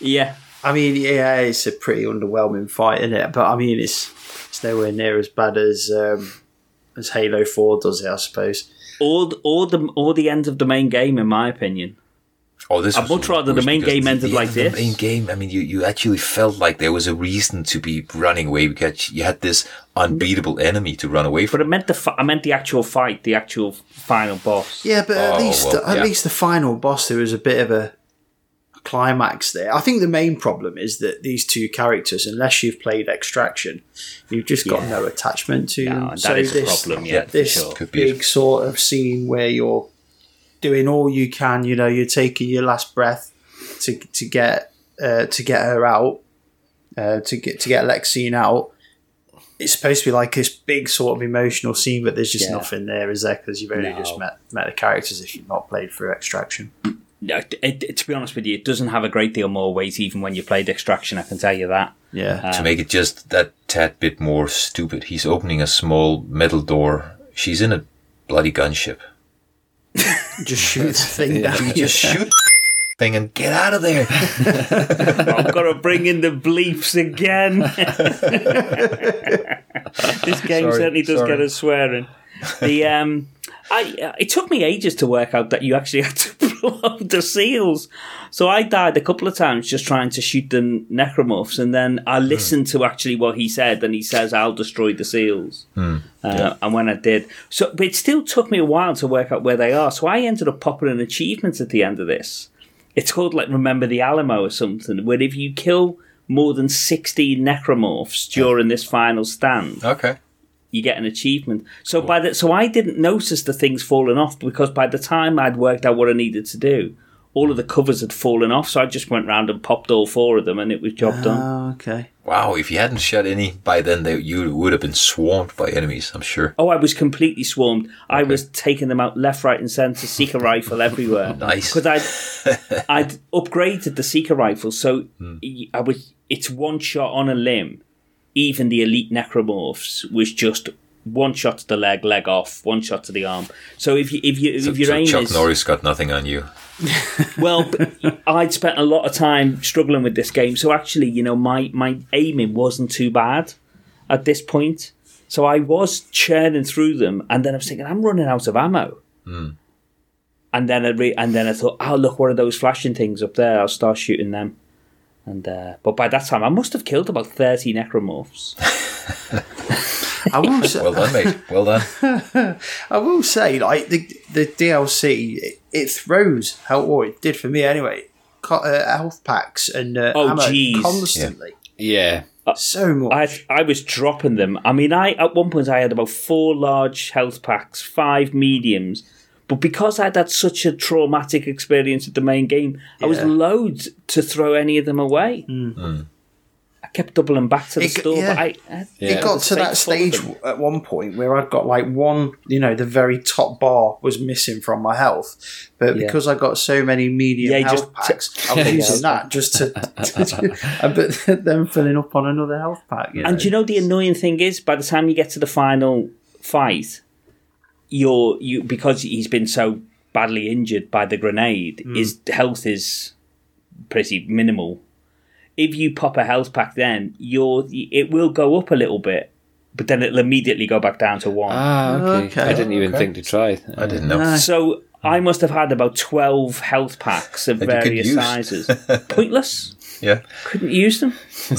Yeah, I mean, yeah, it's a pretty underwhelming fight, isn't it? But I mean, it's it's nowhere near as bad as um, as Halo Four does it, I suppose. all the- all the all the ends of the main game, in my opinion. Oh, this I'd was much a rather the main game ended yeah, like the this. main game, I mean, you, you actually felt like there was a reason to be running away because you had this unbeatable enemy to run away from. But from. I meant the fi- I meant the actual fight, the actual final boss. Yeah, but at Oh, least well, at yeah. least the final boss there was a bit of a climax there. I think the main problem is that these two characters, unless you've played Extraction, you've just got Yeah. no attachment to No, them. and that is a this, problem, yeah, this sure. Could be it. big sort of scene where you're doing all you can. You know, you're taking your last breath to to get uh, to get her out, uh, to get to get Lexine out. It's supposed to be like this big sort of emotional scene, but there's just Yeah. nothing there, is there? Because you've only No. just met met the characters if you've not played through Extraction. No, it, it- to be honest with you, it doesn't have a great deal more weight even when you played Extraction. I can tell you that. Yeah, to make it just that tad bit more stupid, he's opening a small metal door. She's in a bloody gunship. just shoot the thing down. You just shoot thing and get out of there. I've got to bring in the bleeps again. this game Sorry, certainly does sorry. get us swearing. The um, I it took me ages to work out that you actually had to blow up the seals. So I died a couple of times just trying to shoot the necromorphs, and then I listened to actually what he said, and he says, "I'll destroy the seals." Uh, And when I did, so but it still took me a while to work out where they are. So I ended up popping an achievement at the end of this. It's called like Remember the Alamo or something, where if you kill more than 16 necromorphs during this final stand, okay. You get an achievement. So by the so I didn't notice the things falling off because by the time I'd worked out what I needed to do, all of the covers had fallen off. So I just went round and popped all four of them, and it was job ah, done. Oh, okay. Wow, if you hadn't shot any by then, they, you would have been swarmed by enemies, I'm sure. Oh, I was completely swarmed. I was taking them out left, right, and centre, Seeker rifle everywhere. Nice. because I'd I'd upgraded the Seeker rifle, so hmm. I was. It's one shot on a limb. Even the elite necromorphs was just one shot to the leg, leg off, one shot to the arm. So if you if you So, if your so aim Chuck is Norris got nothing on you. well, I'd spent a lot of time struggling with this game, so actually, you know, my my aiming wasn't too bad at this point. So I was churning through them, and then I was thinking, I'm running out of ammo. Hmm. And then I re- and then I thought, oh look, what are those flashing things up there? I'll start shooting them. And uh, but by that time, I must have killed about thirty necromorphs. I will say, Well done, mate. Well done. I will say, like the the DLC, it, it throws how or it did for me anyway. Co- uh, health packs and uh, Oh, ammo jeez. constantly, Yeah. so much. I I was dropping them. I mean, I at one point I had about four large health packs, five mediums, but because I'd had such a traumatic experience with the main game, I was Yeah. loath to throw any of them away. Mm. Mm. I kept doubling back to the It store, yeah. but I, I Yeah. it got to that safe full of stage at one point where I'd got like one, you know, the very top bar was missing from my health, but Yeah. because I got so many medium Yeah, health just packs, I was using that just to, to but then filling up on another health pack. You know? And you know the annoying thing is, by the time you get to the final fight, you're you because he's been so badly injured by the grenade, hmm. his health is pretty minimal. If you pop a health pack, then you're it will go up a little bit, but then it'll immediately go back down to one. Ah, okay. Okay. I didn't even Okay. think to try. I didn't know. No. So I hmm. must have had about twelve health packs of That you could various sizes. Pointless. Yeah. Couldn't use them. Hmm.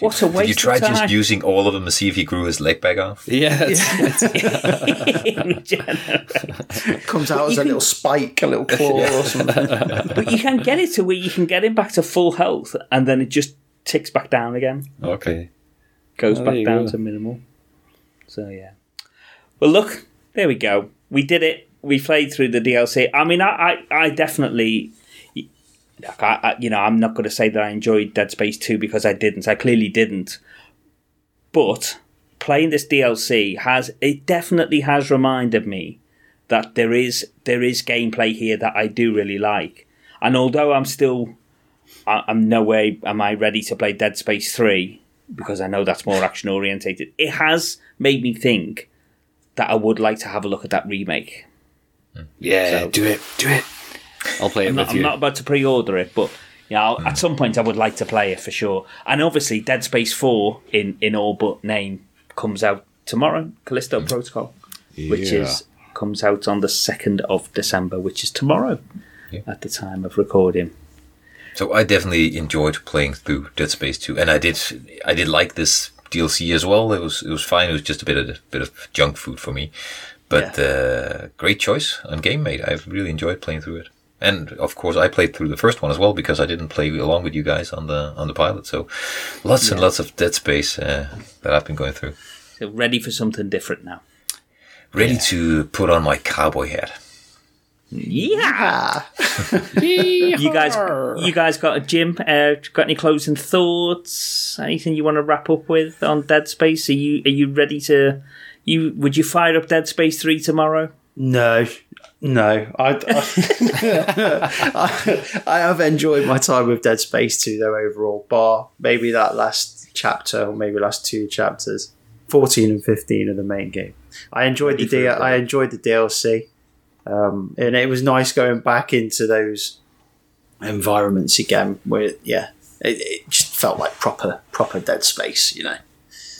What a waste Did you try just using all of them and see if he grew his leg back off? Yeah. that's- Regenerate. comes out as a can- little spike, a little claw or something. but you can get it to where you can get him back to full health, and then it just ticks back down again, okay. goes Oh, back down go. to minimal. So yeah. Well, look, there we go. We did it. We played through the DLC. I mean, I, I, I definitely. Like, I, I, you know, I'm not going to say that I enjoyed Dead Space 2 because I didn't. I clearly didn't. But playing this DLC has it definitely has reminded me that there is there is gameplay here that I do really like. And although I'm still I, I'm no way am I ready to play Dead Space 3 because I know that's more action orientated. It has made me think that I would like to have a look at that remake. Yeah, So- do it. Do it. I'll play it I'm with not, I'm not about to pre-order it, but you know, at some point I would like to play it for sure. And obviously, Dead Space Four in in all but name comes out tomorrow. Callisto Protocol, which is comes out on the 2nd of December, which is tomorrow Yeah. at the time of recording. So I definitely enjoyed playing through Dead Space 2, and I did I did like this DLC as well. It was it was fine. It was just a bit of a bit of junk food for me, but uh, great choice on Game Mate. I've really enjoyed playing through it, and of course I played through the first one as well because I didn't play along with you guys on the on the pilot. So lots and lots of Dead Space uh, that I've been going through. So ready for something different now. Ready to put on my cowboy hat. Yeah. Ah, You guys, you guys got a gym? Uh, got any closing thoughts? Anything you want to wrap up with on Dead Space? Are you are you ready to? You would you fire up Dead Space three tomorrow? no, no. I, I, I have enjoyed my time with Dead Space 2, though, overall, bar maybe that last chapter or maybe last two chapters. 14 and 15 of the main game. I enjoyed the D- I enjoyed the DLC. Um, and it was nice going back into those environments again where yeah it, it just felt like proper proper dead space you know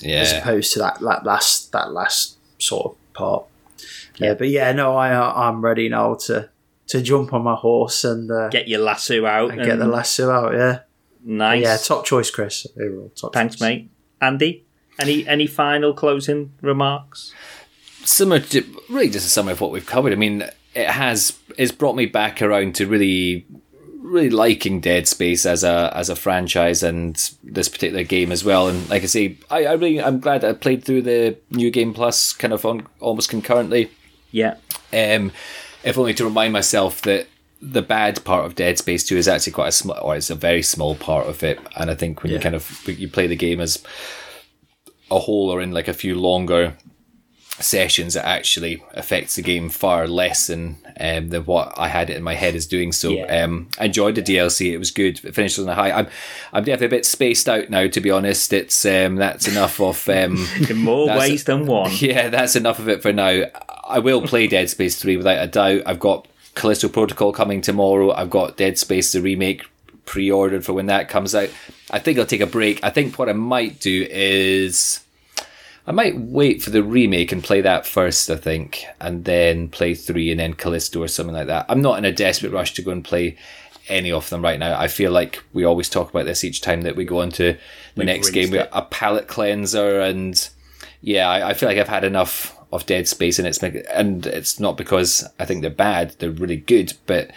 yeah. as opposed to that, that last that last sort of part yeah, but yeah no i i'm ready now to to jump on my horse and uh, Get your lasso out and get the lasso out yeah nice. yeah top choice chris top Thanks, choice. mate. Andy, any any final closing remarks? similar to really just a summary of what we've covered. I mean, it has it's brought me back around to really really liking Dead Space as a as a franchise and this particular game as well. And like I say, I, I really I'm glad that I played through the new game plus kind of on almost concurrently. Yeah, Um, if only to remind myself that the bad part of Dead Space Two is actually quite a small, or it's a very small part of it. And I think when you kind of you play the game as a whole or in like a few longer sessions, it actually affects the game far less than um, than what I had it in my head is doing. So Yeah. um, I enjoyed the DLC. It was good. It finished on a high. I'm I'm definitely a bit spaced out now. To be honest, it's um, that's enough of. Um, in more ways than one. yeah, that's enough of it for now. I will play Dead Space 3 without a doubt. I've got Callisto Protocol coming tomorrow. I've got Dead Space the remake pre ordered for when that comes out. I think I'll take a break. I think what I might do is. I might wait for the remake and play that first, I think, and then play 3 and then Callisto or something like that. I'm not in a desperate rush to go and play any of them right now. I feel like we always talk about this each time that we go on to the next game. it. a palate cleanser and yeah, I, I feel like I've had enough of Dead Space, and it's and it's not because I think they're bad; they're really good, but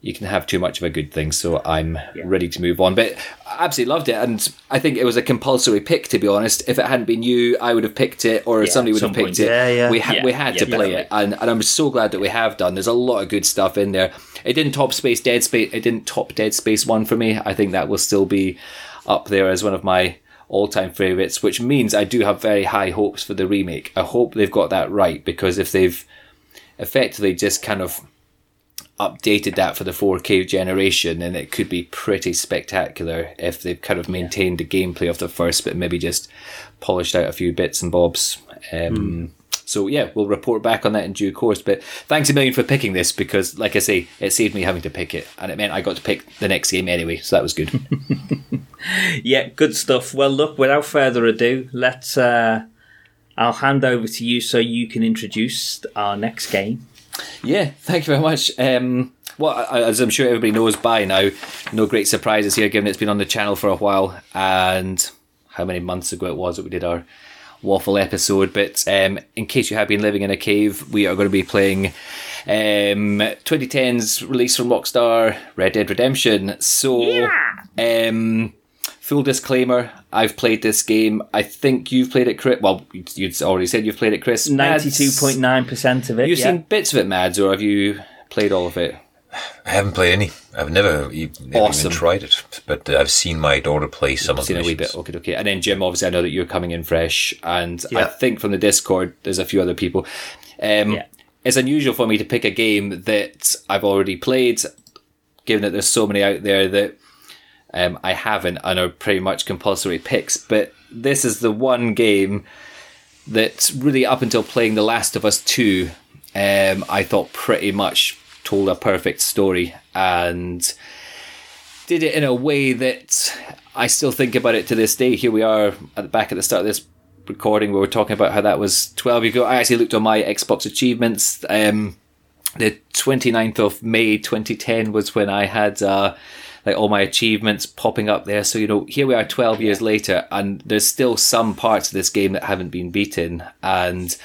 you can have too much of a good thing. So I'm ready to move on. But I absolutely loved it, and I think it was a compulsory pick. To be honest, if it hadn't been you, I would have picked it, or Yeah, somebody would some have picked point. it. Yeah, yeah. We ha- Yeah, we had to yeah, play it, and, and I'm so glad that we have done. There's a lot of good stuff in there. It didn't top Space Dead Space. It didn't top Dead Space One for me. I think that will still be up there as one of my all-time favorites, which means I do have very high hopes for the remake. I hope they've got that right because if they've effectively just kind of updated that for the 4K generation, then it could be pretty spectacular if they've kind of maintained the gameplay of the first, but maybe just polished out a few bits and bobs. Um, So yeah, we'll report back on that in due course. But thanks a million for picking this because, like I say, it saved me having to pick it, and it meant I got to pick the next game anyway. So that was good. Yeah, good stuff. Well, look, without further ado, let's. Uh, I'll hand over to you so you can introduce our next game. Yeah, thank you very much. Um, well, as I'm sure everybody knows by now, no great surprises here, given it's been on the channel for a while, and how many months ago it was that we did our waffle episode. But um, in case you have been living in a cave, we are going to be playing um, 2010's release from Rockstar, Red Dead Redemption. So, um, full disclaimer: I've played this game. I think you've played it, Chris. Well, you- you'd already said you've played it, Chris. Ninety-two point nine percent of it. You've yeah. seen bits of it, Mads, or have you played all of it? I haven't played any. I've never, e- never Awesome. even tried it, but uh, I've seen my daughter play some of Seen the a wee bit. Okay, okay. And then Jim, obviously, I know that you're coming in fresh, and I think from the Discord, there's a few other people. Um, Yeah. It's unusual for me to pick a game that I've already played, given that there's so many out there that um, I haven't and are pretty much compulsory picks. But this is the one game that really, up until playing The Last of Us 2, um, I thought pretty much told a perfect story and did it in a way that I still think about it to this day. Here we are at the back at the start of this recording, we were talking about how that was 12 years ago. I actually looked on my Xbox achievements. Um, the 29th of May 2010 was when I had uh, like all my achievements popping up there. So you know, here we are 12 years later, and there's still some parts of this game that haven't been beaten, and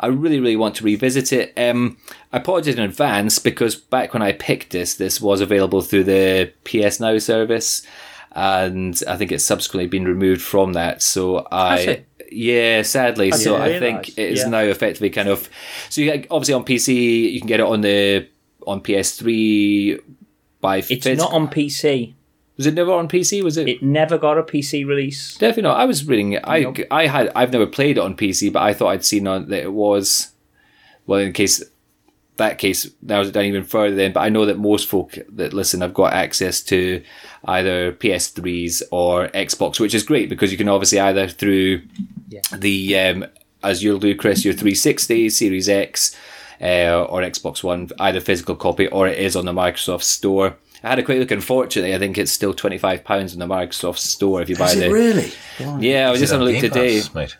I really, really want to revisit it. Um, I apologize in advance because back when I picked this, this was available through the PS Now service, and I think it's subsequently been removed from that. So I. Yeah, sadly. so I think it is Yeah. now effectively kind of. So you get, obviously on PC, you can get it on the on PS3 by. It's not on PC. Was it never on PC? Was it? It never got a PC release. Definitely not. I was reading it. I Nope. I had I've never played it on PC, but I thought I'd seen on that it was. Well, in case that case narrows it down even further, then. But I know that most folk that listen have got access to either PS3s or Xbox, which is great because you can obviously either through Yeah. the um, as you'll do, Chris, your 360, Series X, uh, or Xbox One, either physical copy or it is on the Microsoft Store. I had a quick look. Unfortunately, I think it's still twenty five pounds in the Microsoft Store if you buy Is the. it really? Yeah, I was Is just on having a look Game today. Pass, mate?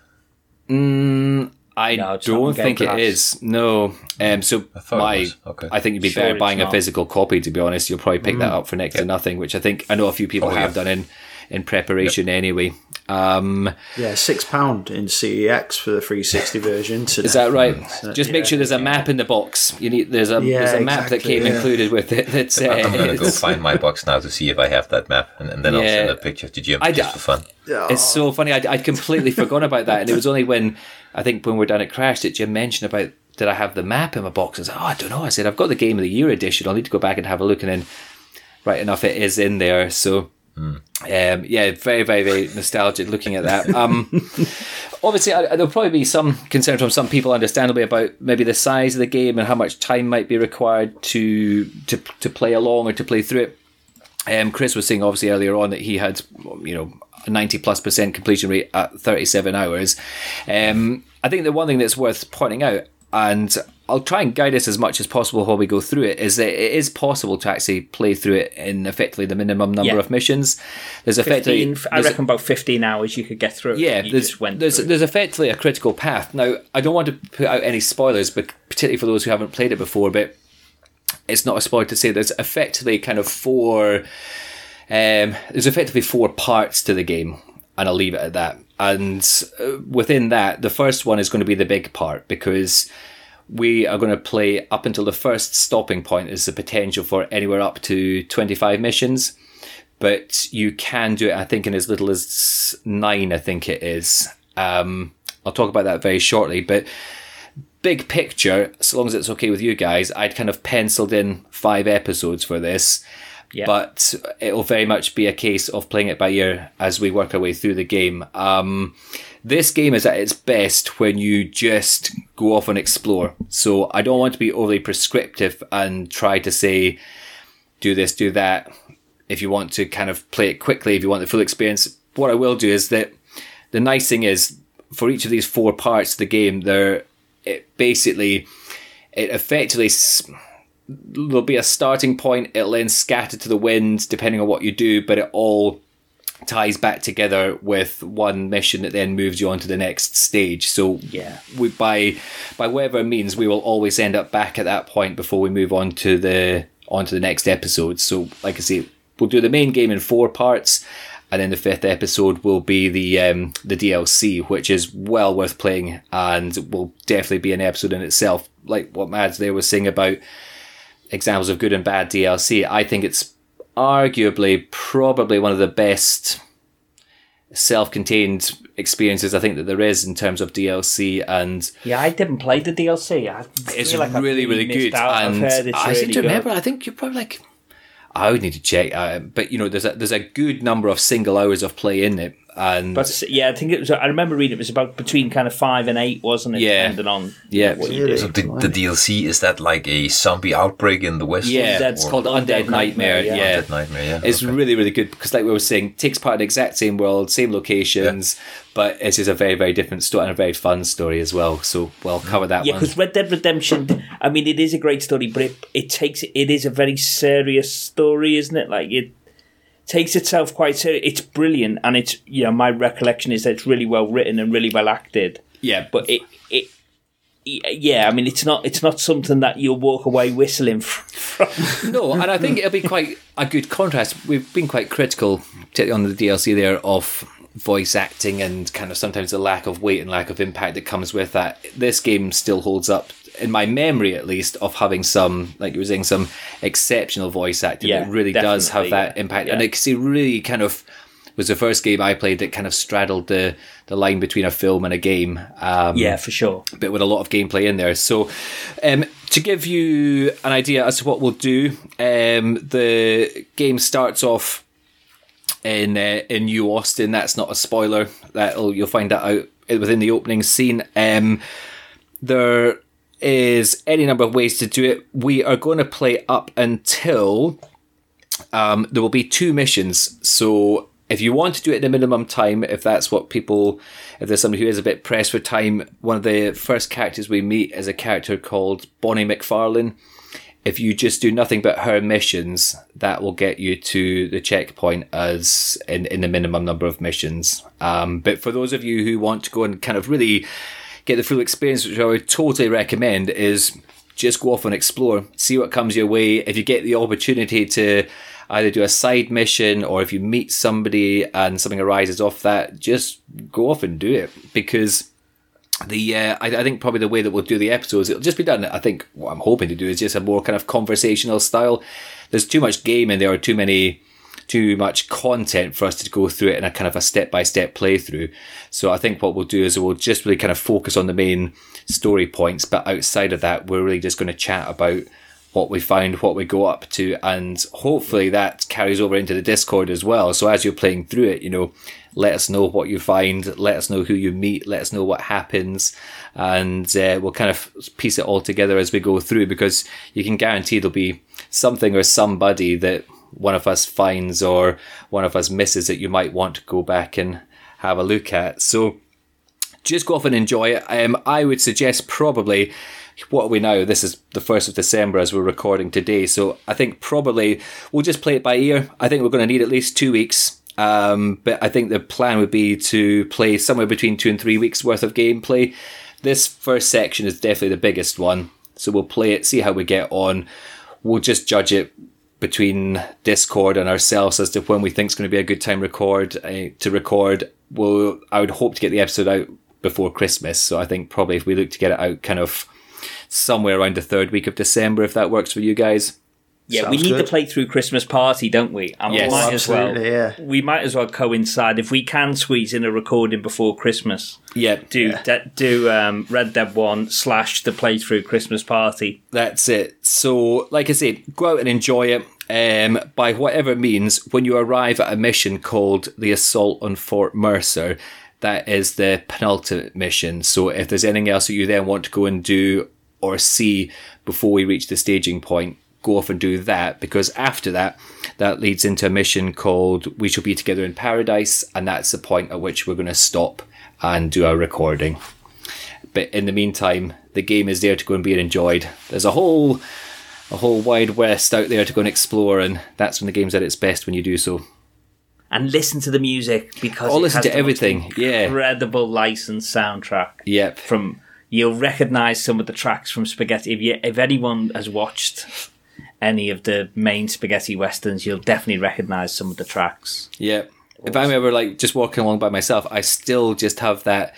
I No, it's not on don't think it Pass. is. No. Um, so I my. Okay. I think you'd be Sure better it's buying a physical copy. To be honest, you'll probably pick that up for next to nothing. Which I think I know a few people Probably have have. done in in preparation anyway. Um, Yeah, six pound in CEX for the 360 version. Today. is that right? So, Just make yeah. sure there's a map in the box. You need there's a Yeah, there's a map that came yeah. included with it. That's uh, I'm gonna go it's- find my box now to see if I have that map, and, and then I'll send a picture to Jim I just for fun. It's so funny. I'd, I'd completely forgotten about that, and it was only when I think when we're down at Crash that Jim mentioned about did I have the map in my box? I said, oh, I don't know. I said I've got the Game of the Year edition. I'll need to go back and have a look, and then right enough, it is in there. So. Um, yeah, very, very, very nostalgic looking at that. Um, obviously, I, there'll probably be some concern from some people, understandably, about maybe the size of the game and how much time might be required to to to play along or to play through it. Um, Chris was saying obviously earlier on that he had, you know, a 90 plus percent completion rate at 37 hours. Um, I think the one thing that's worth pointing out, and I'll try and guide us as much as possible while we go through it, is that it is possible to actually play through it in effectively the minimum number Yeah. of missions. There's effectively, 15, I there's- reckon about 15 hours you could get through yeah, there's, there's, there's effectively a critical path. Now, I don't want to put out any spoilers, but particularly for those who haven't played it before, but it's not a spoiler to say there's effectively kind of four. Um, there's effectively four parts to the game, and I'll leave it at that. And uh, within that, the first one is going to be the big part because we are going to play up until the first stopping point is the potential for anywhere up to 25 missions. But you can do it i think in as little as nine i think it is. Um, i'll talk about that very shortly but big picture as long as it's okay with you guys i'd kind of penciled in five episodes for this Yeah. but it'll very much be a case of playing it by ear as we work our way through the game um, this game is at its best when you just go off and explore so i don't want to be overly prescriptive and try to say do this, do that. If you want to kind of play it quickly, if you want the full experience, what I will do is that the nice thing is for each of these four parts of the game, there it basically it effectively there'll be a starting point. It'll then scatter to the wind depending on what you do, but it all ties back together with one mission that then moves you on to the next stage. So Yeah. we by by whatever means we will always end up back at that point before we move on to the on to the next episode. So like I say, we'll do the main game in four parts. And then the fifth episode will be the um, the DLC, which is well worth playing and will definitely be an episode in itself. Like what Mads there was saying about examples of good and bad DLC, I think it's arguably probably one of the best self-contained experiences I think that there is in terms of DLC and yeah, I didn't play the DLC. I it's like really really good and I really seem to good. remember I think you're probably like I would need to check uh, but you know there's a there's a good number of single hours of play in it and But yeah, I think it was. I remember reading it was about between kind of five and eight, wasn't it? Yeah. Depending on Yeah. what you Really? So the, the DLC is that like a zombie outbreak in the West? yeah Undead's it's Or- called Undead, Undead Nightmare, Nightmare, yeah. yeah, Undead Nightmare, yeah. It's okay. really, really good because, like we were saying, takes part in the exact same world, same locations, but it's just a very, very different story and a very fun story as well. So we'll cover that Yeah, because Red Dead Redemption. I mean, it is a great story, but it it takes it is a very serious story, isn't it? Like it takes itself quite seriously. It's brilliant, and it's you know my recollection is that it's really well written and really well acted. Yeah, But it it yeah, I mean it's not it's not something that you'll walk away whistling from. no, and I think it'll be quite a good contrast. We've been quite critical, particularly on the DLC there, of voice acting and kind of sometimes the lack of weight and lack of impact that comes with that. This game still holds up, in my memory at least, of having some, like you were saying, some exceptional voice acting Yeah, that really does have that yeah, impact. yeah. And it really kind of was the first game I played that kind of straddled the, the line between a film and a game. Um, yeah, for sure. but with a lot of gameplay in there. So, um, to give you an idea as to what we'll do, um, the game starts off in uh, in New Austin. That's not a spoiler. That you'll find that out within the opening scene. Um, there is any number of ways to do it. We are going to play up until um, there will be two missions. So if you want to do it in a minimum time, if that's what people, if there's somebody who is a bit pressed for time, one of the first characters we meet is a character called Bonnie MacFarlane. If you just do nothing but her missions, that will get you to the checkpoint as in, in the minimum number of missions. Um, but for those of you who want to go and kind of really get the full experience, which I would totally recommend, is just go off and explore, see what comes your way. If you get the opportunity to either do a side mission or if you meet somebody and something arises off that, just go off and do it. Because the uh, I, I think probably the way that we'll do the episodes it'll just be done i think what i'm hoping to do is just a more kind of conversational style. There's too much game and there are too many too much content for us to go through it in a kind of a step-by-step playthrough so i think what we'll do is we'll just really kind of focus on the main story points but outside of that we're really just going to chat about what we find, what we go up to, and hopefully that carries over into the Discord as well. So as you're playing through it, you know, let us know what you find, let us know who you meet, let us know what happens, and uh, we'll kind of piece it all together as we go through because you can guarantee there'll be something or somebody that one of us finds or one of us misses that you might want to go back and have a look at. So just go off and enjoy it. Um, I would suggest probably what we now? This is the first of December as we're recording today. So I think probably we'll just play it by ear. I think we're going to need at least two weeks. Um, but I think the plan would be to play somewhere between two and three weeks worth of gameplay. This first section is definitely the biggest one. So we'll play it, see how we get on. We'll just judge it between Discord and ourselves as to when we think it's going to be a good time record uh, to record. We'll, I would hope to get the episode out before Christmas. So I think probably if we look to get it out kind of somewhere around the third week of December, if that works for you guys. Yeah, we need good. the playthrough Christmas party, don't we? And Yes. we might as well. Absolutely, yeah. We might as well coincide if we can squeeze in a recording before Christmas. Yeah, Do de- do um, Red Dead One slash the playthrough Christmas party. That's it. So, like I said, go out and enjoy it. Um, by whatever means, when you arrive at a mission called the Assault on Fort Mercer, that is the penultimate mission. So, if there's anything else that you then want to go and do or see before we reach the staging point, go off and do that because after that, that leads into a mission called We Shall Be Together in Paradise, and that's the point at which we're going to stop and do our recording. But in the meantime, the game is there to go and be enjoyed. There's a whole a whole wide west out there to go and explore, and that's when the game's at its best when you do so. And listen to the music because it listen has to everything, yeah. incredible licensed soundtrack. Yep. From you'll recognise some of the tracks from Spaghetti. If you, if anyone has watched any of the main Spaghetti westerns, you'll definitely recognise some of the tracks. Yep. If I'm ever like just walking along by myself, I still just have that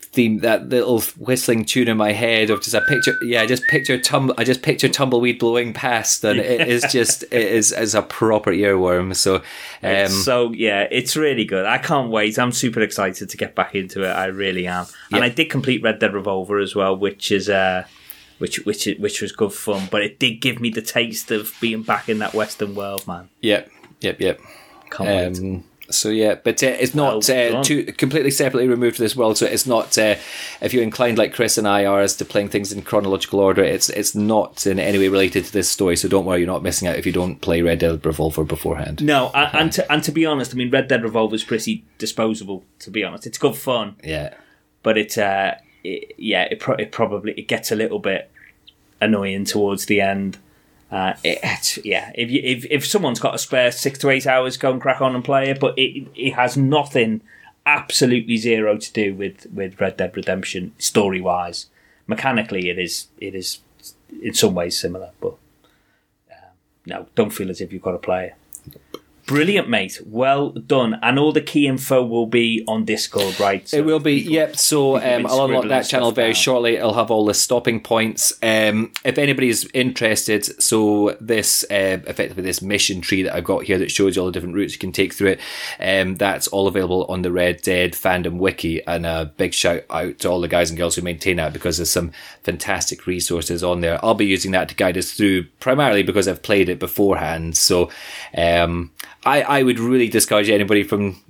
theme, that little whistling tune in my head of just a picture. Yeah, I just picture tum. I just picture tumbleweed blowing past, and it is just it is as a proper earworm. So, um, so yeah, it's really good. I can't wait. I'm super excited to get back into it. I really am. And Yeah. I did complete Red Dead Revolver as well, which is uh, which which which was good fun. But it did give me the taste of being back in that Western world, man. yep, yep, yep. Can't wait. Um, so yeah, but uh, it's not Well uh, too completely separately removed from this world. So it's not uh, if you're inclined like Chris and I are as to playing things in chronological order. It's it's not in any way related to this story. So don't worry, you're not missing out if you don't play Red Dead Revolver beforehand. No, and, and to and to be honest, I mean, Red Dead Revolver is pretty disposable. To be honest, it's good fun, Yeah, but it, uh, it yeah, it, pro- it probably it gets a little bit annoying towards the end. Uh, it, yeah, if, you, if if someone's got a spare six to eight hours, go and crack on and play it. But it it has nothing, absolutely zero to do with with Red Dead Redemption story wise. Mechanically, it is it is in some ways similar, but um, no, don't feel as if you've got to play it. Brilliant, mate. Well done. And all the key info will be on Discord, right? So It will be, yep. So um, I'll unlock that channel very down. shortly. I'll have all the stopping points. Um, if anybody's interested, so this uh, effectively this mission tree that I've got here that shows you all the different routes you can take through it, um, that's all available on the Red Dead fandom wiki. And a big shout out to all the guys and girls who maintain that because there's some fantastic resources on there. I'll be using that to guide us through primarily because I've played it beforehand. So um, I, I would really discourage anybody from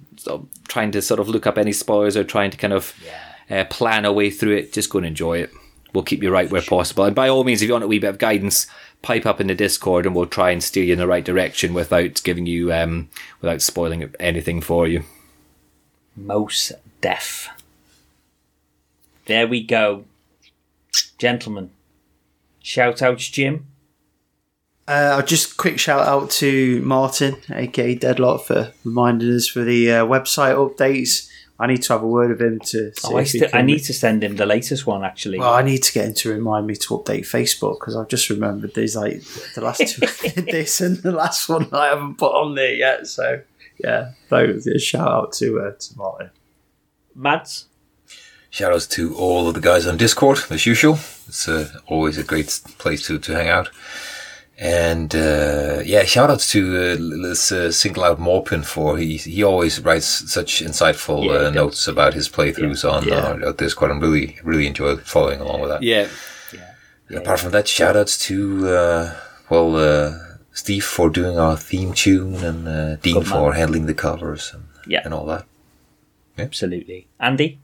trying to sort of look up any spoilers or trying to kind of uh, plan a way through it. Just go and enjoy it. We'll keep you right where possible. And by all means, if you want a wee bit of guidance, pipe up in the Discord and we'll try and steer you in the right direction without giving you, um, without spoiling anything for you. Most deaf. There we go. Gentlemen. Shout outs, Jim. Uh, just quick shout out to Martin, aka Deadlock, for reminding us for the uh, website updates. I need to have a word with him to. See Oh, I, if he st- I need to send him the latest one, actually. Well, I need to get him to remind me to update Facebook because I've just remembered these like the last two this and the last one I haven't put on there yet. So yeah, so a shout out to uh, to Martin. Mads? Shoutouts to all of the guys on Discord, as usual. It's uh, always a great place to, to hang out. And uh, yeah, shoutouts to uh, let's uh, single out Morpin for he he always writes such insightful Yeah, uh, notes about his playthroughs on Yeah. uh, Discord. I'm really really enjoy following along with that. Yeah. And apart from that, shout outs to uh, well uh, Steve for doing our theme tune and uh, Dean Good man. for handling the covers and, Yeah. and all that. Absolutely. Andy?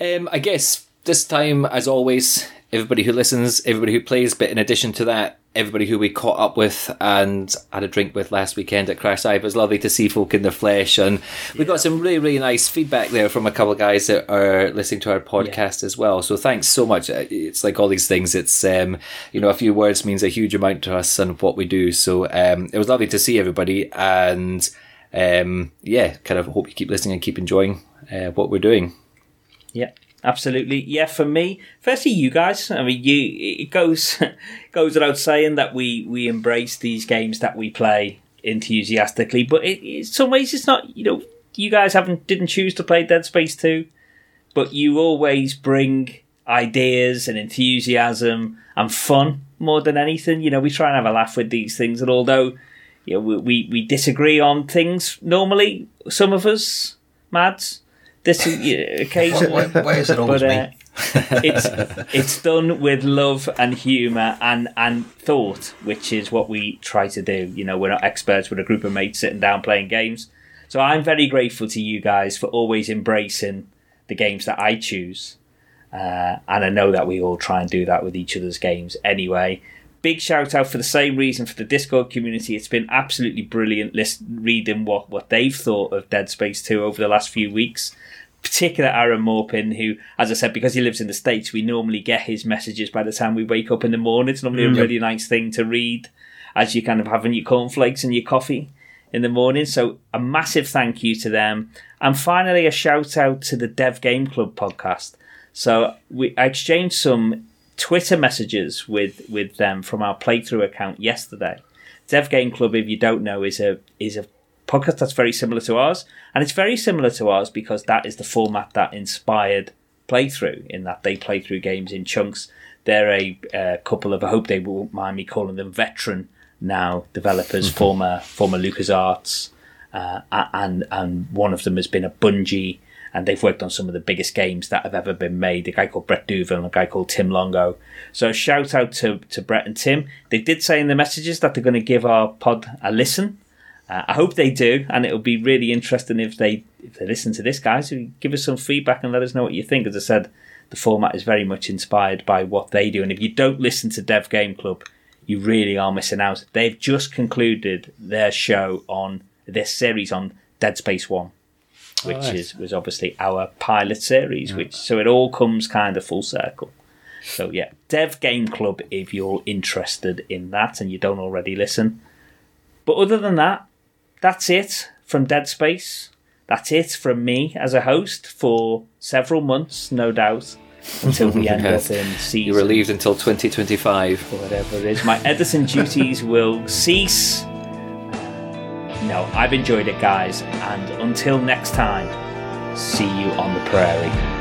Um, I guess this time, as always, everybody who listens, everybody who plays, but in addition to that, everybody who we caught up with and had a drink with last weekend at Crash Dive. It was lovely to see folk in the flesh, and we got some really, really nice feedback there from a couple of guys that are listening to our podcast as well. So thanks so much. Uh, It's like all these things. It's um, you know, a few words means a huge amount to us and what we do. So um, it was lovely to see everybody, and um, yeah, kind of hope you keep listening and keep enjoying uh, what we're doing. Yeah, absolutely. Yeah, for me, firstly, you guys. I mean, you. It goes goes without saying that we we embrace these games that we play enthusiastically, but it, in some ways, it's not. You know, you guys haven't didn't choose to play Dead Space two, but you always bring ideas and enthusiasm and fun more than anything. You know, we try and have a laugh with these things, and although you know, we, we we disagree on things normally, some of us, Mads. This yeah, occasionally, Why, why is it always but me? uh, it's it's done with love and humour and and thought, which is what we try to do. You know, we're not experts; we're a group of mates sitting down playing games. So I'm very grateful to you guys for always embracing the games that I choose, uh, and I know that we all try and do that with each other's games anyway. Big shout out for the same reason for the Discord community. It's been absolutely brilliant list, reading what, what they've thought of Dead Space 2 over the last few weeks particular Aaron Morpin, who, as I said, because he lives in the States, we normally get his messages by the time we wake up in the morning. It's normally a mm, really nice thing to read as you're kind of having your cornflakes and your coffee in the morning. So a massive thank you to them. And finally, a shout out to the Dev Game Club podcast. So we I exchanged some Twitter messages with, with them from our playthrough account yesterday. Dev Game Club, if you don't know, is a is a podcast that's very similar to ours, and it's very similar to ours because that is the format that inspired playthrough. In that they play through games in chunks. They're a uh, couple of I hope they won't mind me calling them veteran now developers, former former LucasArts, uh, and and one of them has been a Bungie. And they've worked on some of the biggest games that have ever been made. A guy called Brett Douville and a guy called Tim Longo. So shout out to, to Brett and Tim. They did say in the messages that they're going to give our pod a listen. Uh, I hope they do, and it'll be really interesting if they if they listen to this, guys. So give us some feedback and let us know what you think. As I said, the format is very much inspired by what they do, and if you don't listen to Dev Game Club, you really are missing out. They've just concluded their show on their series on Dead Space One, which nice. is was obviously our pilot series. Which so it all comes kind of full circle. So yeah, Dev Game Club if you're interested in that and you don't already listen. But other than that, that's it from Dead Space. That's it from me as a host for several months, no doubt, until we end Yes. up in season You're relieved until 2025. or whatever it is. My editing duties will cease. No, I've enjoyed it, guys, and until next time, see you on the prairie.